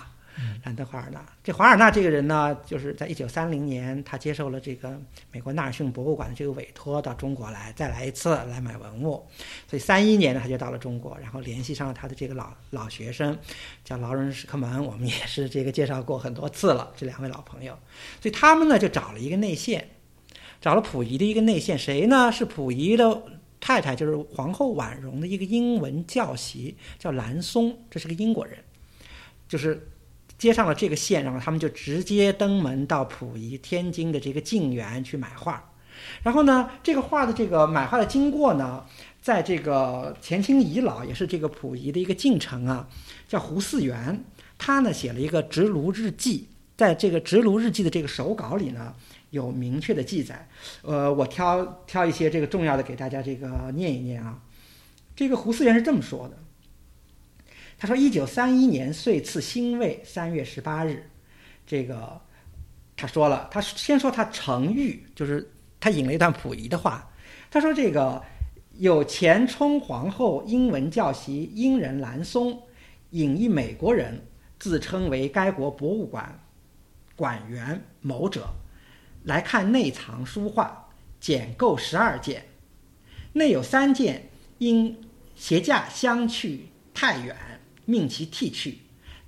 兰德华尔纳，这华尔纳这个人呢，就是在一九三零年，他接受了这个美国纳尔逊博物馆的这个委托，到中国来再来一次来买文物。所以三一年呢，他就到了中国，然后联系上了他的这个老老学生，叫劳伦史克门。我们也是这个介绍过很多次了，这两位老朋友。所以他们呢就找了一个内线，找了溥仪的一个内线，谁呢？是溥仪的太太，就是皇后婉容的一个英文教习，叫兰松，这是个英国人，就是。接上了这个线，然后他们就直接登门到溥仪天津的这个静园去买画。然后呢，这个画的这个买画的经过呢，在这个前清遗老也是这个溥仪的一个近臣啊，叫胡嗣元，他呢写了一个直卢日记，在这个直卢日记的这个手稿里呢，有明确的记载。呃，我挑挑一些这个重要的给大家这个念一念啊。这个胡嗣元是这么说的。他说：“一九三一年岁次辛未三月十八日，这个他说了，他先说他成玉，就是他引了一段溥仪的话。他说：‘这个有前充皇后英文教习英人兰松，引一美国人，自称为该国博物馆馆员某者，来看内藏书画，简购十二件，内有三件因携驾相去太远。’”命其剃去，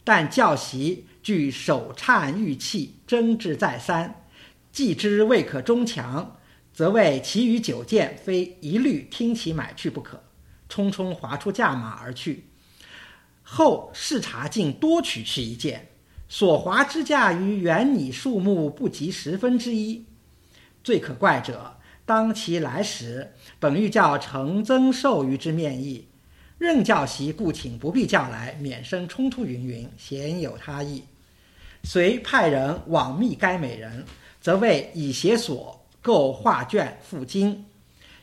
但教习具手颤玉器，争执再三，既之未可终强，则为其余九件非一律听其买去不可，匆匆划出价码而去。后视察竟多取去一件，所划之价于原拟数目不及十分之一。最可怪者，当其来时，本欲叫程增授于之面议，任教习故请不必叫来，免生冲突云云，鲜有他意。遂派人往密该美人，则为以写所购画卷付金。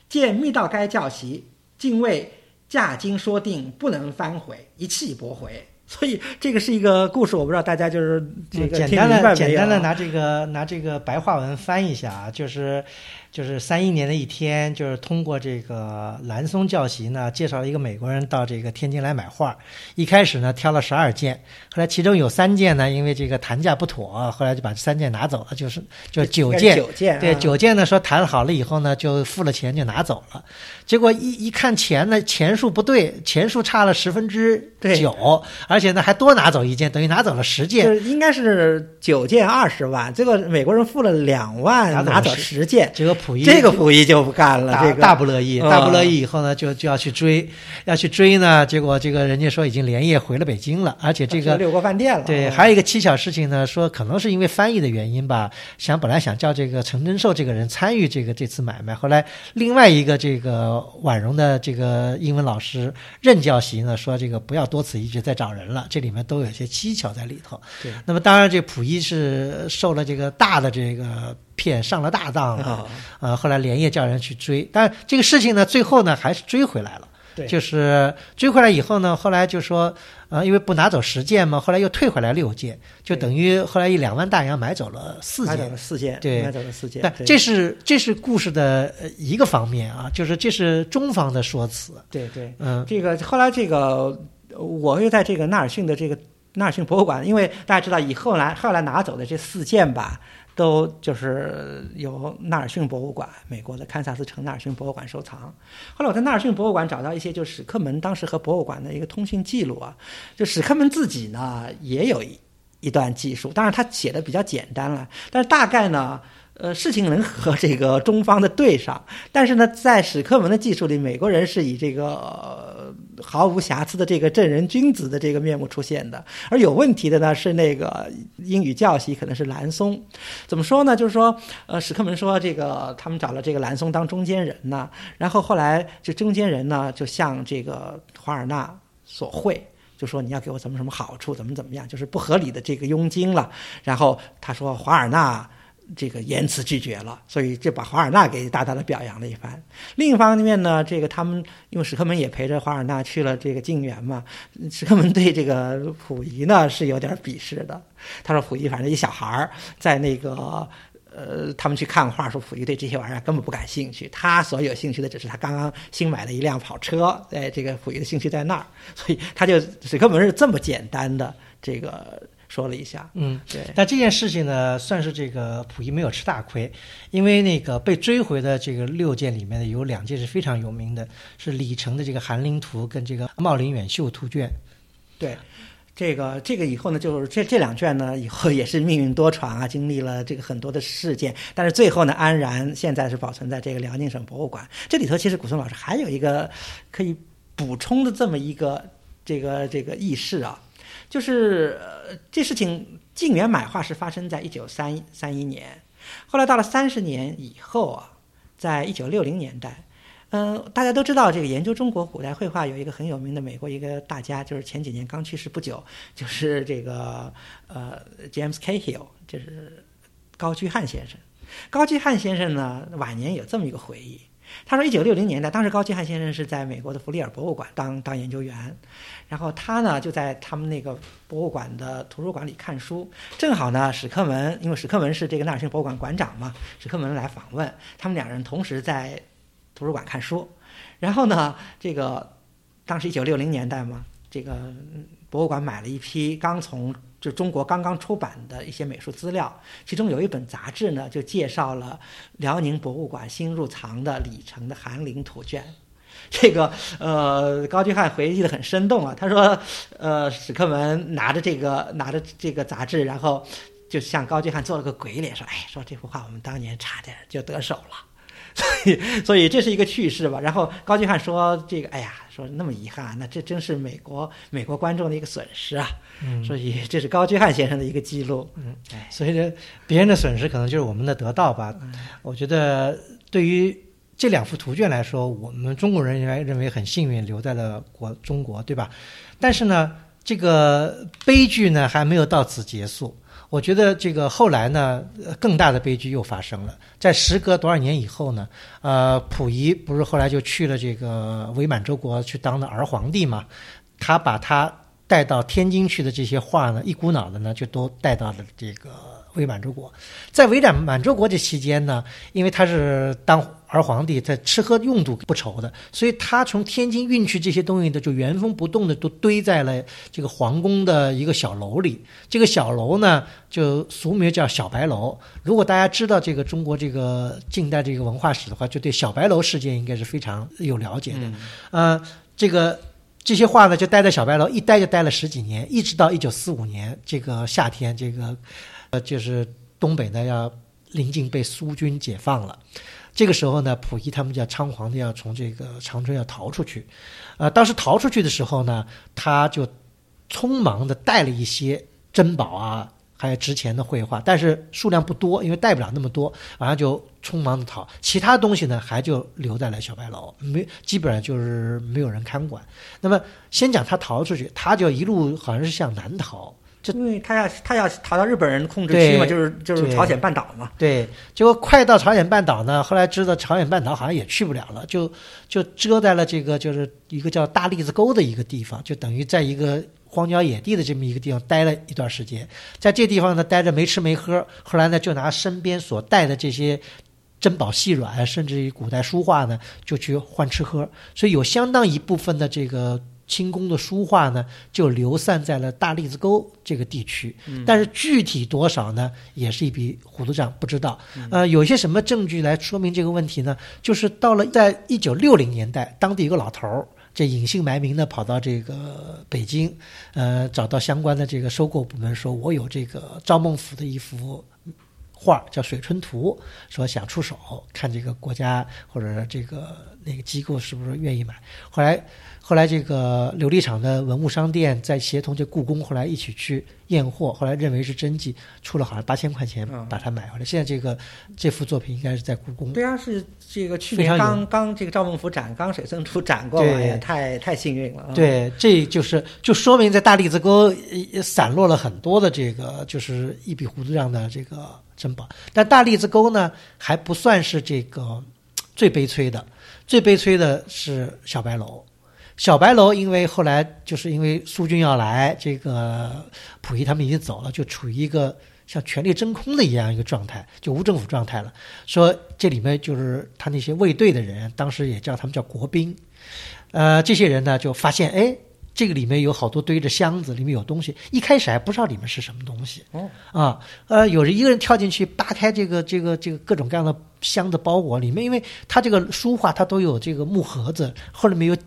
见密到该教习，竟为价金说定，不能翻回，一气驳回。所以这个是一个故事，我不知道大家就是这个简单的简单的拿这个拿这个白话文翻译一下啊，就是就是三一年的一天，就是通过这个蓝松教习呢，介绍了一个美国人到这个天津来买画。一开始呢挑了十二件，后来其中有三件呢，因为这个谈价不妥，后来就把这三件拿走了，就是就九件。九件对，啊九件呢说谈好了以后呢，就付了钱就拿走了。结果一一看钱呢，钱数不对，钱数差了十分之对九，而且呢还多拿走一件，等于拿走了十件。就是应该是九件二十万，结果美国人付了两万，拿走十十件，这个溥仪这个溥仪就不干了，大这个大不乐意，啊大不乐意以后呢，就就要去追，要去追呢，结果这个人家说已经连夜回了北京了，而且这个。六国饭店了，对，啊还有一个蹊跷事情呢，说可能是因为翻译的原因吧，想本来想叫这个陈真寿这个人参与这个这次买卖，后来另外一个这个婉容的这个英文老师任教习呢说这个不要多此一举再找人了，这里面都有一些蹊跷在里头。对那么当然这溥仪是受了这个大的这个骗，上了大当了。啊，呃，后来连夜叫人去追，但这个事情呢，最后呢还是追回来了。对就是追回来以后呢，后来就说，呃，因为不拿走十件嘛，后来又退回来六件，就等于后来一两万大洋买走了四件买走了。四件，对买走了四件，但对这是这是故事的呃一个方面啊，就是这是中方的说辞。对对，嗯，这个后来这个我又在这个纳尔逊的这个纳尔逊博物馆，因为大家知道以后来后来拿走的这四件吧。都就是由纳尔逊博物馆，美国的堪萨斯城纳尔逊博物馆收藏。后来我在纳尔逊博物馆找到一些，就史克门当时和博物馆的一个通讯记录啊，就史克门自己呢也有一一段记述，当然他写的比较简单了，但是大概呢，呃，事情能和这个中方的对上，但是呢，在史克门的技术里，美国人是以这个、毫无瑕疵的这个正人君子的这个面目出现的，而有问题的呢是那个英语教习可能是蓝松。怎么说呢？就是说，呃，史克门说这个他们找了这个蓝松当中间人呢，然后后来这中间人呢就向这个华尔纳索贿。就说你要给我怎么什么好处，怎么怎么样，就是不合理的这个佣金了。然后他说华尔纳这个严词拒绝了，所以就把华尔纳给大大的表扬了一番。另一方面呢，这个他们因为史克门也陪着华尔纳去了这个静园嘛，史克门对这个溥仪呢是有点鄙视的。他说溥仪反正一小孩儿在那个。呃，他们去看画，说溥仪对这些玩意儿根本不感兴趣，他所有兴趣的只是他刚刚新买了一辆跑车，哎，这个溥仪的兴趣在那儿，所以他就史克门是这么简单的这个说了一下，嗯，对，但这件事情呢，算是这个溥仪没有吃大亏，因为那个被追回的这个六件里面呢，有两件是非常有名的，是李成的这个《寒林图》跟这个茂林远秀图卷。对，这个这个以后呢，就是这这两卷呢，以后也是命运多舛啊，经历了这个很多的事件，但是最后呢，安然现在是保存在这个辽宁省博物馆。这里头其实古松老师还有一个可以补充的这么一个这个这个轶事啊，就是、呃、这事情晋元买画是发生在一九三三一年，后来到了三十年以后啊，在一九六零年代。嗯，大家都知道，这个研究中国古代绘画有一个很有名的美国一个大家，就是前几年刚去世不久，就是这个呃 James Cahill，就是高居翰先生。高居翰先生呢，晚年有这么一个回忆，他说，一九六零年代，当时高居翰先生是在美国的弗里尔博物馆当当研究员，然后他呢就在他们那个博物馆的图书馆里看书，正好呢史克门，因为史克门是这个纳尔逊博物馆馆长嘛，史克门来访问，他们两人同时在图书馆看书，然后呢，这个当时一九六零年代嘛，这个博物馆买了一批刚从就中国刚刚出版的一些美术资料，其中有一本杂志呢，就介绍了辽宁博物馆新入藏的李成的《寒林图卷》。这个呃，高居翰回忆的很生动啊。他说，呃，史克文拿着这个拿着这个杂志，然后就向高居翰做了个鬼脸，说：“哎，说这幅画我们当年差点就得手了。”所以，所以这是一个趣事吧。然后高居翰说：“这个，哎呀，说那么遗憾，那这真是美国美国观众的一个损失啊。”嗯，所以这是高居翰先生的一个记录。嗯，哎，所以呢，别人的损失可能就是我们的得到吧。我觉得对于这两幅图卷来说，我们中国人应该认为很幸运留在了国中国，对吧？但是呢，这个悲剧呢还没有到此结束。我觉得这个后来呢，更大的悲剧又发生了。在时隔多少年以后呢？呃，溥仪不是后来就去了这个伪满洲国去当了儿皇帝嘛？他把他带到天津去的这些画呢，一股脑的呢就都带到了这个伪满洲国。在伪满满洲国这期间呢，因为他是当儿皇帝，在吃喝用度不愁的，所以他从天津运去这些东西的，就原封不动的都堆在了这个皇宫的一个小楼里。这个小楼呢，就俗名叫小白楼。如果大家知道这个中国这个近代这个文化史的话，就对小白楼事件应该是非常有了解的。嗯呃，这个这些画呢，就待在小白楼，一待就待了十几年，一直到一九四五年这个夏天，这个呃，就是东北呢要临近被苏军解放了。这个时候呢，溥仪他们就要仓皇的要从这个长春要逃出去，呃，当时逃出去的时候呢，他就匆忙的带了一些珍宝啊，还有值钱的绘画，但是数量不多，因为带不了那么多，完了就匆忙的逃。其他东西呢，还就留在了小白楼，没基本上就是没有人看管。那么先讲他逃出去，他就一路好像是向南逃，因为他要他要逃到日本人控制区嘛，就是就是朝鲜半岛嘛。对，结果快到朝鲜半岛呢，后来知道朝鲜半岛好像也去不了了，就就遮在了这个就是一个叫大栗子沟的一个地方，就等于在一个荒郊野地的这么一个地方待了一段时间，在这地方呢待着没吃没喝，后来呢就拿身边所带的这些。珍宝细软，甚至于古代书画呢，就去换吃喝，所以有相当一部分的这个清宫的书画呢，就流散在了大栗子沟这个地区。但是具体多少呢，也是一笔糊涂账，不知道。呃，有些什么证据来说明这个问题呢？就是到了在一九六零年代，当地有个老头儿。这隐姓埋名的跑到这个北京，呃，找到相关的这个收购部门，说我有这个赵孟俯的一幅画叫《水春图》，说想出手，看这个国家或者这个那个机构是不是愿意买。后来，后来这个琉璃厂的文物商店在协同这故宫，后来一起去验货，后来认为是真迹，出了好像八千块钱嗯把它买回来。现在这个这幅作品应该是在故宫。对啊，是这个去年刚刚这个赵孟頫展刚水生图展过嘛，对哎呀，太太幸运了。啊，对，这就是就说明在大栗子沟呃散落了很多的这个就是一笔糊涂账的这个珍宝。但大栗子沟呢，还不算是这个最悲催的，最悲催的是小白楼。小白楼因为后来就是因为苏军要来，这个溥仪他们已经走了，就处于一个像权力真空的一样一个状态，就无政府状态了。说这里面就是他那些卫队的人，当时也叫他们叫国兵，呃，这些人呢就发现，哎，这个里面有好多堆着箱子，里面有东西。一开始还不知道里面是什么东西，哦，啊，呃，有人一个人跳进去扒开这个这个这个各种各样的箱子包裹，里面因为他这个书画它都有这个木盒子，后面有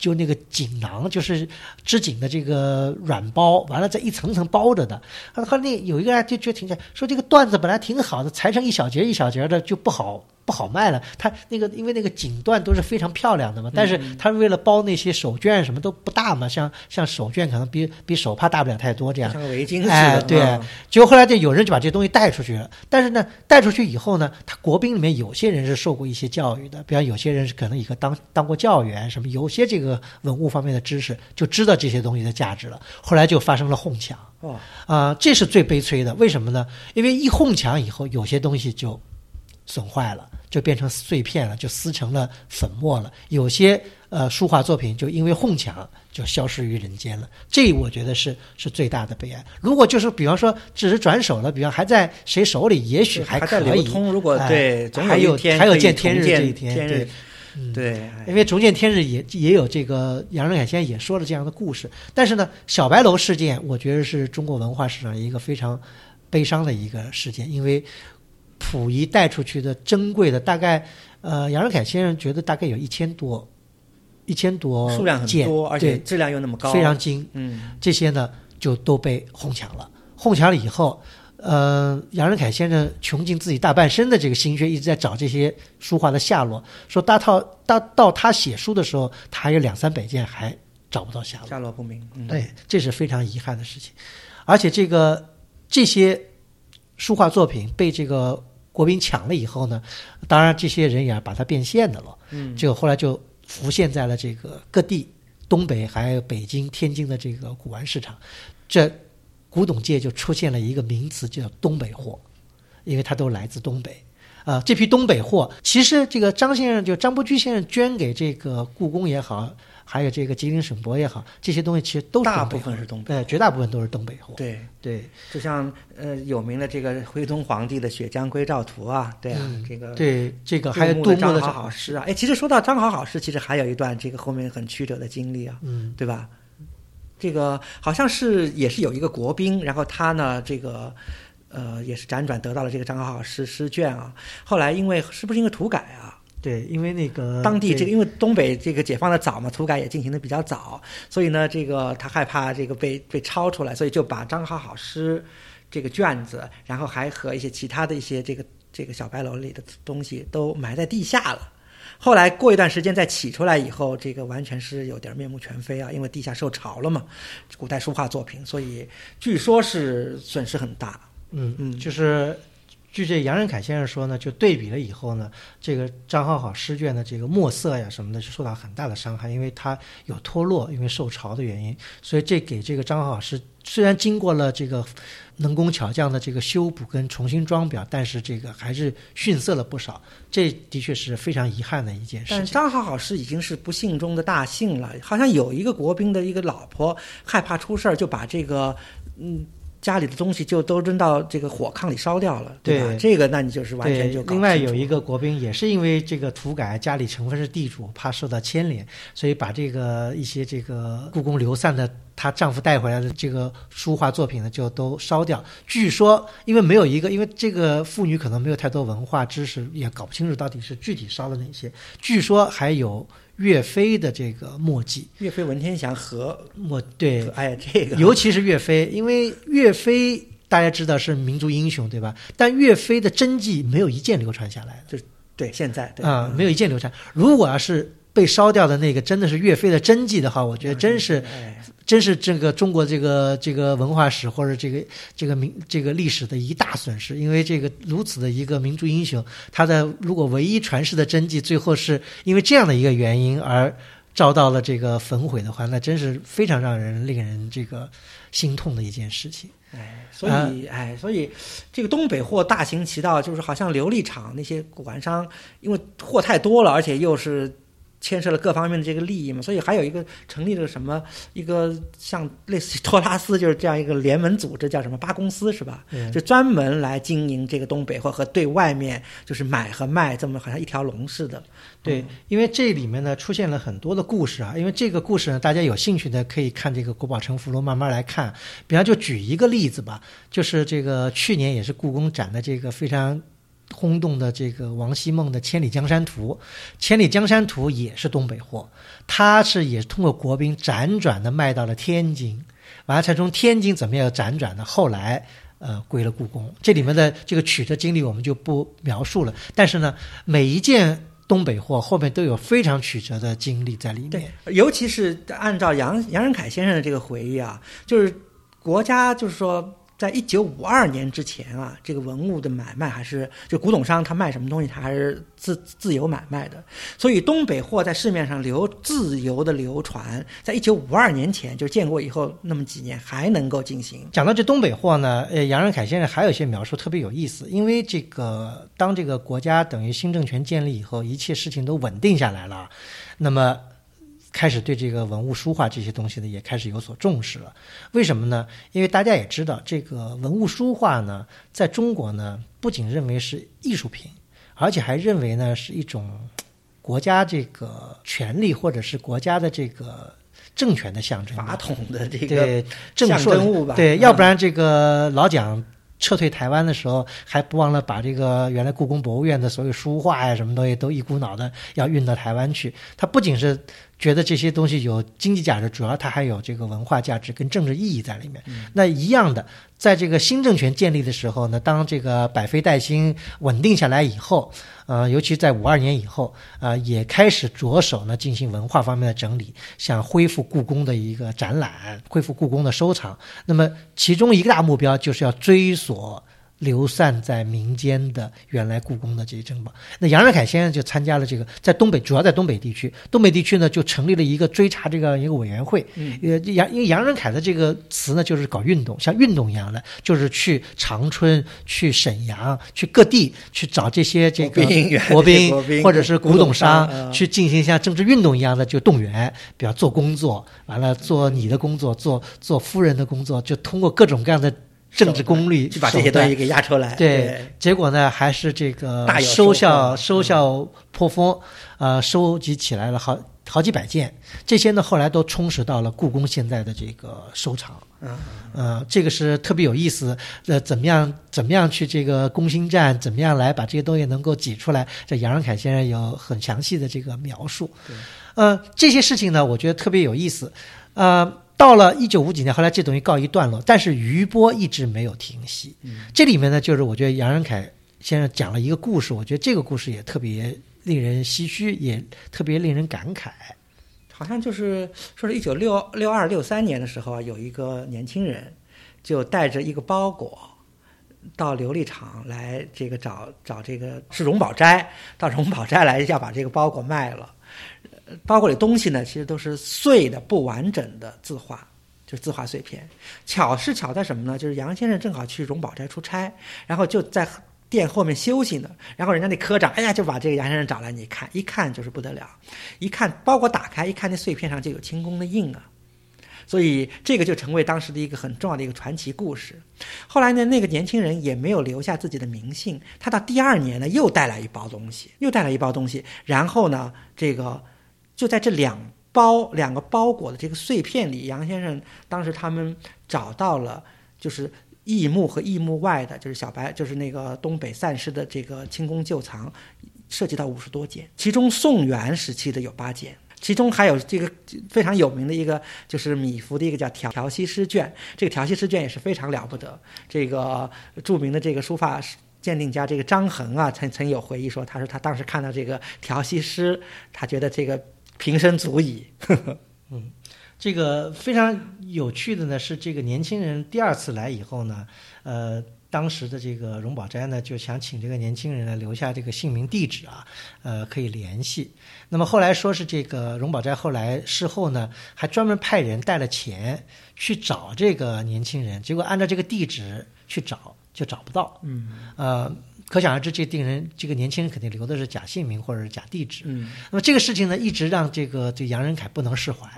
就那个锦囊，就是织锦的这个软包，完了再一层层包着的。后来那有一个人就觉得挺起来，说这个缎子本来挺好的，裁成一小节一小节的就不好不好卖了。他那个因为那个锦缎都是非常漂亮的嘛，但是他为了包那些手绢什么都不大嘛，像像手绢可能比比手帕大不了太多这样。像个围巾似的。哎，对嗯，结果后来就有人就把这东西带出去了。但是呢，带出去以后呢，他国兵里面有些人是受过一些教育的，比方有些人是可能一个当当过教员什么，有些这个文物方面的知识，就知道这些东西的价值了。后来就发生了哄抢哦，啊、这是最悲催的。为什么呢？因为一哄抢以后，有些东西就损坏了，就变成碎片了，就撕成了粉末了。有些呃书画作品就因为哄抢就消失于人间了。这我觉得是是最大的悲哀。如果就是比方说只是转手了，比方还在谁手里，也许还可以。在流通。如果哎对，总还有天还有见天日这一天，天日对。因为重见天日也也有这个杨仁凯先生也说了这样的故事，但是呢，小白楼事件我觉得是中国文化史上一个非常悲伤的一个事件，因为溥仪带出去的珍贵的大概呃杨仁凯先生觉得大概有一千多一千多数量很件多，而且质量又那么高，非常精，嗯这些呢就都被哄抢了。哄抢了以后，呃，杨仁凯先生穷尽自己大半生的这个心血，一直在找这些书画的下落。说大套到到他写书的时候，他还有两三百件还找不到下落。下落不明，嗯，对，这是非常遗憾的事情。而且这个这些书画作品被这个国宾抢了以后呢，当然这些人也把它变现的了。嗯，这个后来就浮现在了这个各地，东北还有北京、天津的这个古玩市场，这古董界就出现了一个名词，叫东北货，因为它都来自东北。啊、这批东北货，其实这个张先生就张伯驹先生捐给这个故宫也好，还有这个吉林省博也好，这些东西其实都是大部分是东北呃，绝大部分都是东北货。对，对就像呃有名的这个徽宗皇帝的《雪江归赵图》啊，对啊，嗯这个对，这个还有杜杜牧的的张好好诗啊，哎，其实说到张好好诗，其实还有一段这个后面很曲折的经历啊，嗯对吧？这个好像是也是有一个国宾，然后他呢这个呃也是辗转得到了这个张好好诗诗卷啊，后来因为是不是因为土改啊？对，因为那个当地这个因为东北这个解放的早嘛，土改也进行的比较早，所以呢，这个他害怕这个被被抄出来，所以就把张好好诗这个卷子，然后还和一些其他的一些这个这个小白楼里的东西都埋在地下了。后来过一段时间再起出来以后，这个完全是有点面目全非啊，因为地下受潮了嘛，古代书画作品，所以据说是损失很大。嗯嗯就是据这杨仁凯先生说呢，就对比了以后呢，这个张好好诗卷的这个墨色呀什么的，就受到很大的伤害，因为它有脱落，因为受潮的原因，所以这给这个张好好诗虽然经过了这个能工巧匠的这个修补跟重新装裱，但是这个还是逊色了不少，这的确是非常遗憾的一件事情。但张好好诗已经是不幸中的大幸了，好像有一个国宾的一个老婆害怕出事儿，就把这个嗯家里的东西就都扔到这个火炕里烧掉了，对吧？对这个那你就是完全就，另外有一个国兵也是因为这个土改，家里成分是地主，怕受到牵连，所以把这个一些这个故宫流散的她丈夫带回来的这个书画作品呢，就都烧掉。据说，因为没有一个，因为这个妇女可能没有太多文化知识，也搞不清楚到底是具体烧了哪些。据说还有岳飞的这个墨迹，岳飞、文天祥和墨对。哎这个。尤其是岳飞，因为岳飞大家知道是民族英雄，对吧？但岳飞的真迹没有一件流传下来的。对现在对。啊、没有一件流传。如果要是被烧掉的那个真的是岳飞的真迹的话，我觉得真是哎真是这个中国这个这个文化史或者这个这个民这个历史的一大损失，因为这个如此的一个民族英雄，他的如果唯一传世的真迹，最后是因为这样的一个原因而遭到了这个焚毁的话，那真是非常让人令人这个心痛的一件事情。哎，所以哎，所以这个东北货大行其道，就是好像琉璃厂那些古玩商，因为货太多了，而且又是牵涉了各方面的这个利益嘛，所以还有一个成立了什么一个像类似于托拉斯就是这样一个联盟组织，叫什么八公司是吧？就专门来经营这个东北货和对外面就是买和卖，这么好像一条龙似的。对，因为这里面呢出现了很多的故事啊，因为这个故事呢，大家有兴趣的可以看这个《国宝城福楼》慢慢来看。比方就举一个例子吧，就是这个去年也是故宫展的这个非常轰动的这个王希孟的《千里江山图》，《千里江山图》也是东北货，它是也通过国宾辗转的卖到了天津，完了才从天津怎么样辗转的，后来。呃，归了故宫。这里面的这个曲折经历我们就不描述了，但是呢，每一件东北货后面都有非常曲折的经历在里面。，尤其是按照杨杨仁凯先生的这个回忆啊，就是国家就是说，在一九五二年之前啊，这个文物的买卖还是就古董商他卖什么东西，他还是自自由买卖的。所以东北货在市面上流自由的流传，在一九五二年前，就是建国以后那么几年还能够进行。讲到这东北货呢，呃，杨仁凯先生还有一些描述特别有意思，因为这个当这个国家等于新政权建立以后，一切事情都稳定下来了，那么开始对这个文物书画这些东西呢，也开始有所重视了。为什么呢？因为大家也知道，这个文物书画呢，在中国呢，不仅认为是艺术品，而且还认为呢是一种国家这个权力或者是国家的这个政权的象征。法统的这个象说征物吧，对，嗯要不然这个老蒋撤退台湾的时候，还不忘了把这个原来故宫博物院的所有书画呀什么东西都一股脑的要运到台湾去。他不仅是觉得这些东西有经济价值，主要它还有这个文化价值跟政治意义在里面。那一样的，在这个新政权建立的时候呢，当这个百废待兴稳定下来以后，呃，尤其在五二年以后，呃，也开始着手呢进行文化方面的整理，想恢复故宫的一个展览，恢复故宫的收藏。那么其中一个大目标就是要追索。流散在民间的原来故宫的这些珍宝，那杨仁凯先生就参加了这个，在东北，主要在东北地区，东北地区呢就成立了一个追查这个一个委员会。嗯，呃，杨因为杨仁凯的这个词呢，就是搞运动，像运动一样的，就是去长春、去沈阳、去各地去找这些这个国宾或者是古董商，去进行像政治运动一样的就动员，比方做工作，完了做你的工作，做做夫人的工作，就通过各种各样的。政治功利，就把这些东西给压出来。对，结果呢，还是这个收效收效颇丰，呃，收集起来了好好几百件。这些呢，后来都充实到了故宫现在的这个收藏。嗯，呃，这个是特别有意思。呃，怎么样怎么样去这个攻心战？怎么样来把这些东西能够挤出来？这杨仁凯先生有很详细的这个描述。对，呃，这些事情呢，我觉得特别有意思。呃。到了一九五几年，后来这东西告一段落，但是余波一直没有停息。这里面呢，就是我觉得杨仁凯先生讲了一个故事，我觉得这个故事也特别令人唏嘘，也特别令人感慨。好像就是说是一九六六二六三年的时候啊，有一个年轻人就带着一个包裹到琉璃厂来，这个找找这个是荣宝斋，到荣宝斋来要把这个包裹卖了。包裹里东西呢，其实都是碎的、不完整的字画，就是字画碎片。巧是巧在什么呢？就是杨先生正好去荣宝斋出差，然后就在店后面休息呢。然后人家那科长，哎呀，就把这个杨先生找来，你看，一看就是不得了。一看包裹打开，一看那碎片上就有清宫的印啊。所以这个就成为当时的一个很重要的一个传奇故事。后来呢，那个年轻人也没有留下自己的名姓，他到第二年呢又带来一包东西，又带来一包东西，然后呢，这个。就在这两包两个包裹的这个碎片里，杨先生当时他们找到了，就是义墓和义墓外的，就是小白，就是那个东北散失的这个清宫旧藏，涉及到五十多件，其中宋元时期的有八件，其中还有这个非常有名的一个，就是米芾的一个叫调调西诗卷，这个调西诗卷也是非常了不得。这个著名的这个书法鉴定家这个张衡啊，曾曾有回忆说，他说他当时看到这个调西诗，他觉得这个。平生足矣。嗯，这个非常有趣的呢，是这个年轻人第二次来以后呢，呃，当时的这个荣宝斋呢，就想请这个年轻人呢留下这个姓名地址啊，呃，可以联系。那么后来说是这个荣宝斋后来事后呢，还专门派人带了钱去找这个年轻人，结果按照这个地址去找就找不到。嗯，呃。可想而知，这定人这个年轻人肯定留的是假姓名或者是假地址。嗯，那么这个事情呢，一直让这个这杨仁凯不能释怀，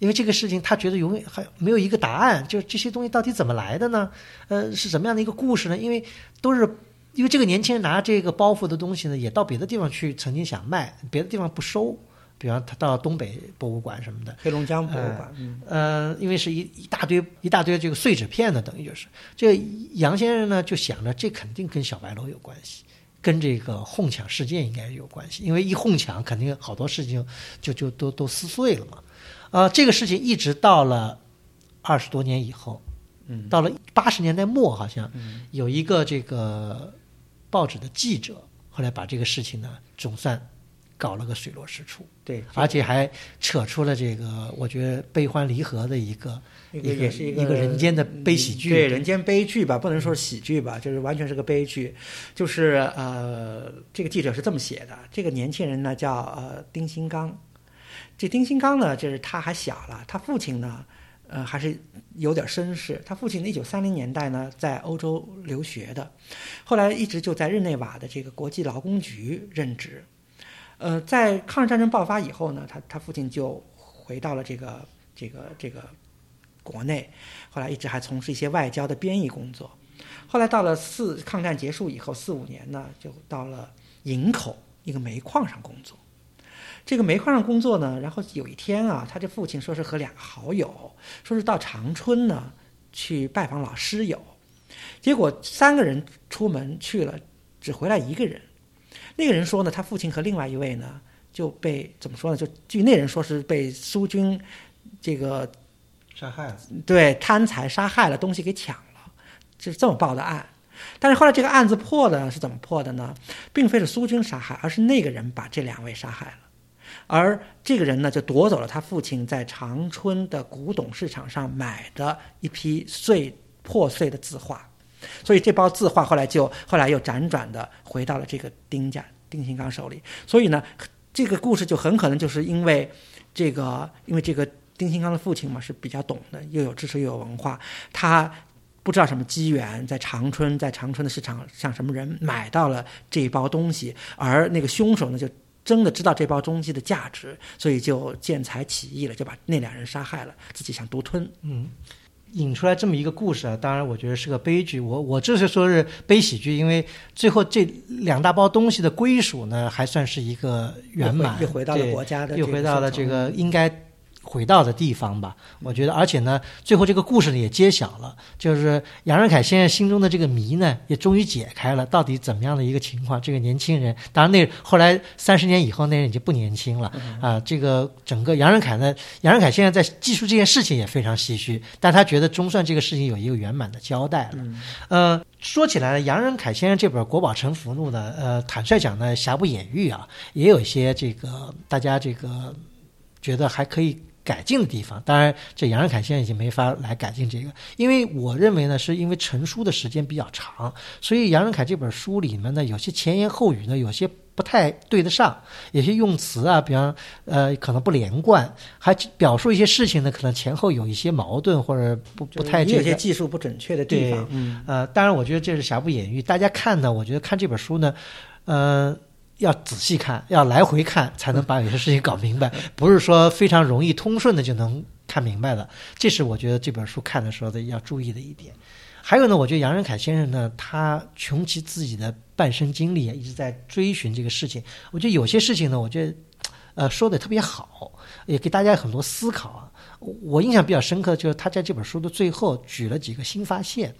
因为这个事情他觉得永远还没有一个答案，就是这些东西到底怎么来的呢？呃，是什么样的一个故事呢？因为都是因为这个年轻人拿这个包袱的东西呢，也到别的地方去，曾经想卖，别的地方不收。比方他到东北博物馆什么的，黑龙江博物馆，呃，因为是一一大堆一大堆这个碎纸片呢，等于就是这杨先生呢就想着这肯定跟小白楼有关系，跟这个哄抢事件应该有关系，因为一哄抢肯定好多事情就就都都撕碎了嘛。啊，这个事情一直到了二十多年以后，嗯，到了八十年代末，好像有一个这个报纸的记者，后来把这个事情呢总算。搞了个水落石出，对，而且还扯出了这个我觉得悲欢离合的一个一个也是一个人间的悲喜剧，对，人间悲剧吧，不能说是喜剧吧，就是完全是个悲剧。就是呃，这个记者是这么写的：这个年轻人呢叫呃丁新刚，这丁新刚呢就是他还小了，他父亲呢呃还是有点身世，他父亲一九三零年代呢在欧洲留学的，后来一直就在日内瓦的这个国际劳工局任职。呃，在抗日战争爆发以后呢，他他父亲就回到了这个这个这个国内，后来一直还从事一些外交的编译工作。后来到了四抗战结束以后，四五年呢，就到了营口一个煤矿上工作。这个煤矿上工作呢，然后有一天啊，他这父亲说是和两个好友，说是到长春呢去拜访老师友，结果三个人出门去了，只回来一个人。那个人说呢，他父亲和另外一位呢，就被怎么说呢？就据那人说是被苏军这个杀害了。对贪财杀害了，东西给抢了，就是这么报的案。但是后来这个案子破的是怎么破的呢？并非是苏军杀害，而是那个人把这两位杀害了。而这个人呢，就夺走了他父亲在长春的古董市场上买的一批碎破碎的字画，所以这包字画后来就后来又辗转的回到了这个丁家丁新刚手里。所以呢，这个故事就很可能就是因为这个，因为这个丁新刚的父亲嘛是比较懂的，又有知识又有文化，他不知道什么机缘，在长春在长春的市场上什么人买到了这一包东西，而那个凶手呢就。真的知道这包东西的价值，所以就见财起意了，就把那两人杀害了，自己想独吞。嗯，引出来这么一个故事啊，当然我觉得是个悲剧。我我这是说是悲喜剧，因为最后这两大包东西的归属呢，还算是一个圆满，又回到了国家的，又回到了这个应该。回到的地方吧，我觉得，而且呢，最后这个故事呢也揭晓了，就是杨仁凯先生心中的这个谜呢也终于解开了，到底怎么样的一个情况？这个年轻人，当然那后来三十年以后那人已经不年轻了啊。这个整个杨仁凯呢，杨仁凯现在在记述这件事情也非常唏嘘，但他觉得总算这个事情有一个圆满的交代了。呃，说起来呢，杨仁凯先生这本《国宝沉浮录》呢，呃，坦率讲呢，瑕不掩瑜啊，也有一些这个大家这个觉得还可以。改进的地方，当然，这杨仁凯现在已经没法来改进这个，因为我认为呢，是因为成书的时间比较长，所以杨仁凯这本书里面呢，有些前言后语呢，有些不太对得上，有些用词啊，比方呃，可能不连贯，还表述一些事情呢，可能前后有一些矛盾或者不不太有些技术不准确的地方。嗯，呃，当然，我觉得这是瑕不掩瑜。大家看呢，我觉得看这本书呢，呃。要仔细看，要来回看，才能把有些事情搞明白。不是说非常容易通顺的就能看明白的。这是我觉得这本书看的时候的要注意的一点。还有呢，我觉得杨仁凯先生呢，他穷其自己的半生经历，一直在追寻这个事情。我觉得有些事情呢，我觉得，呃，说的特别好，也给大家很多思考啊。我印象比较深刻的就是他在这本书的最后举了几个新发现。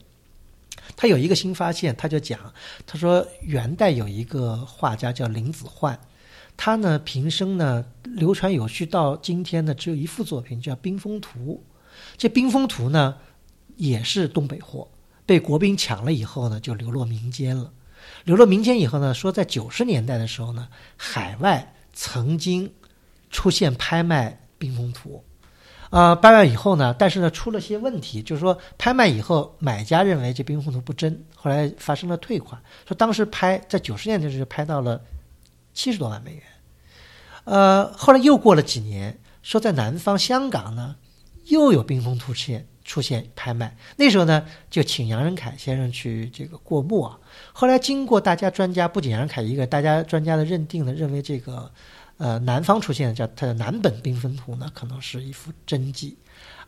他有一个新发现，他就讲，他说元代有一个画家叫林子焕，他呢平生呢流传有序到今天呢只有一幅作品叫《冰封图》，这《冰封图》呢也是东北货，被国兵抢了以后呢就流落民间了，流落民间以后呢说在九十年代的时候呢海外曾经出现拍卖《冰封图》。呃，拍卖以后呢，但是呢，出了些问题，就是说拍卖以后，买家认为这冰封图不真，后来发生了退款。说当时拍在九十年代时候拍到了七十多万美元，呃，后来又过了几年，说在南方香港呢，又有冰封图出现出现拍卖，那时候呢，就请杨仁凯先生去这个过目啊。后来经过大家专家，不仅杨仁凯一个，大家专家的认定呢，认为这个。呃，南方出现的叫它的南本冰封图呢，可能是一幅真迹，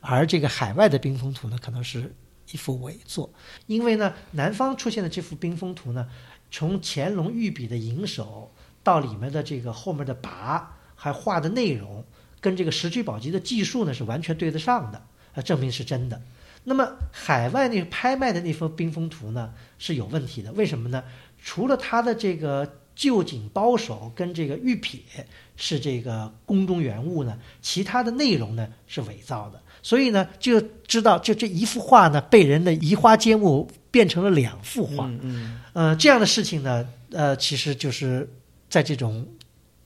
而这个海外的冰封图呢，可能是一幅伪作。因为呢，南方出现的这幅冰封图呢，从乾隆御笔的银手到里面的这个后面的跋，还画的内容，跟这个石渠宝笈的技术呢是完全对得上的，啊，证明是真的。那么海外那拍卖的那幅冰封图呢是有问题的，为什么呢？除了它的这个。旧锦包手跟这个玉撇是这个宫中原物呢，其他的内容呢是伪造的，所以呢就知道就这一幅画呢被人的移花接木变成了两幅画，嗯嗯，呃这样的事情呢，呃其实就是在这种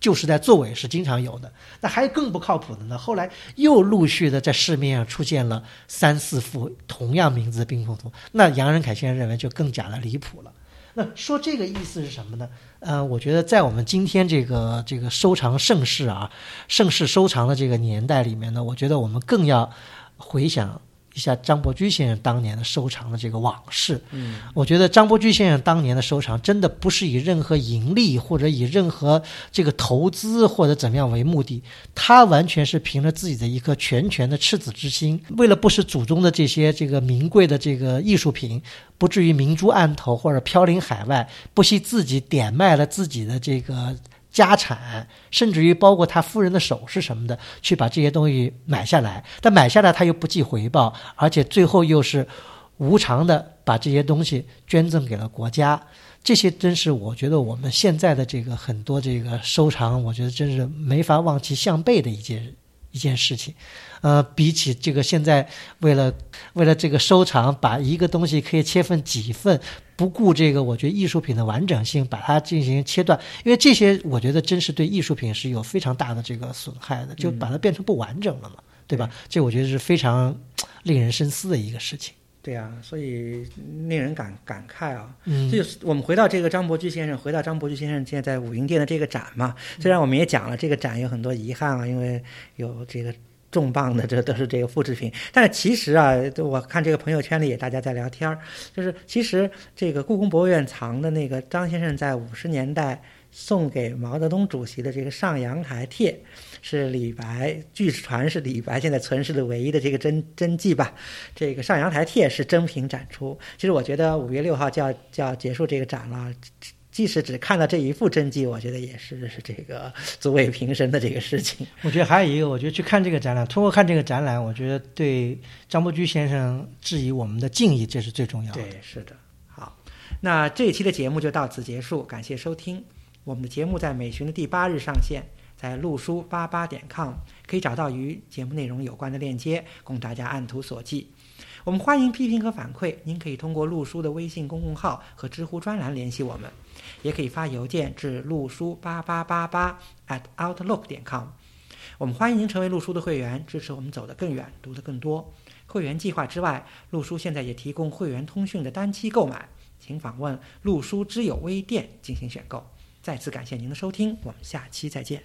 旧时代作伪是经常有的。那还有更不靠谱的呢，后来又陆续的在市面上出现了三四幅同样名字的冰封图，那杨仁凯先生认为就更假的离谱了。那说这个意思是什么呢？呃，我觉得在我们今天这个这个收藏盛世啊，盛世收藏的这个年代里面呢，我觉得我们更要回想。一下张伯驹先生当年的收藏的这个往事，嗯，我觉得张伯驹先生当年的收藏真的不是以任何盈利或者以任何这个投资或者怎么样为目的，他完全是凭着自己的一颗拳拳的赤子之心，为了不使祖宗的这些这个名贵的这个艺术品不至于明珠暗投或者飘零海外，不惜自己点卖了自己的这个。家产，甚至于包括他夫人的首饰什么的，去把这些东西买下来。但买下来他又不计回报，而且最后又是无偿的把这些东西捐赠给了国家。这些真是我觉得我们现在的这个很多这个收藏，我觉得真是没法望其项背的一件一件事情。呃，比起这个现在为了为了这个收藏，把一个东西可以切分几份，不顾这个我觉得艺术品的完整性，把它进行切断，因为这些我觉得真是对艺术品是有非常大的这个损害的，就把它变成不完整了嘛，对吧？这我觉得是非常令人深思的一个事情。对啊，所以令人感感慨啊。嗯就是我们回到这个张伯驹先生，回到张伯驹先生现在在武英殿的这个展嘛。虽然我们也讲了这个展有很多遗憾啊，因为有这个重磅的，这都是这个复制品。但是其实啊，我看这个朋友圈里也大家在聊天儿，就是其实这个故宫博物院藏的那个张先生在五十年代送给毛泽东主席的这个上阳台帖，是李白，据传是李白现在存世的唯一的这个真真迹吧。这个上阳台帖是真品展出。其实我觉得五月六号就要就要结束这个展了，即使只看到这一幅真迹，我觉得也是是这个足慰平生的这个事情。我觉得还有一个，我觉得去看这个展览，通过看这个展览，我觉得对张伯驹先生质疑我们的敬意，这是最重要的。对，是的。好，那这一期的节目就到此结束，感谢收听。我们的节目在每旬的第八日上线，在路书八八点 com 可以找到与节目内容有关的链接，供大家按图索骥。我们欢迎批评和反馈，您可以通过路书的微信公众号和知乎专栏联系我们，也可以发邮件至路书八八八八 at outlook 点 com。我们欢迎您成为路书的会员，支持我们走得更远，读得更多。会员计划之外，路书现在也提供会员通讯的单期购买，请访问路书知友微店进行选购。再次感谢您的收听，我们下期再见。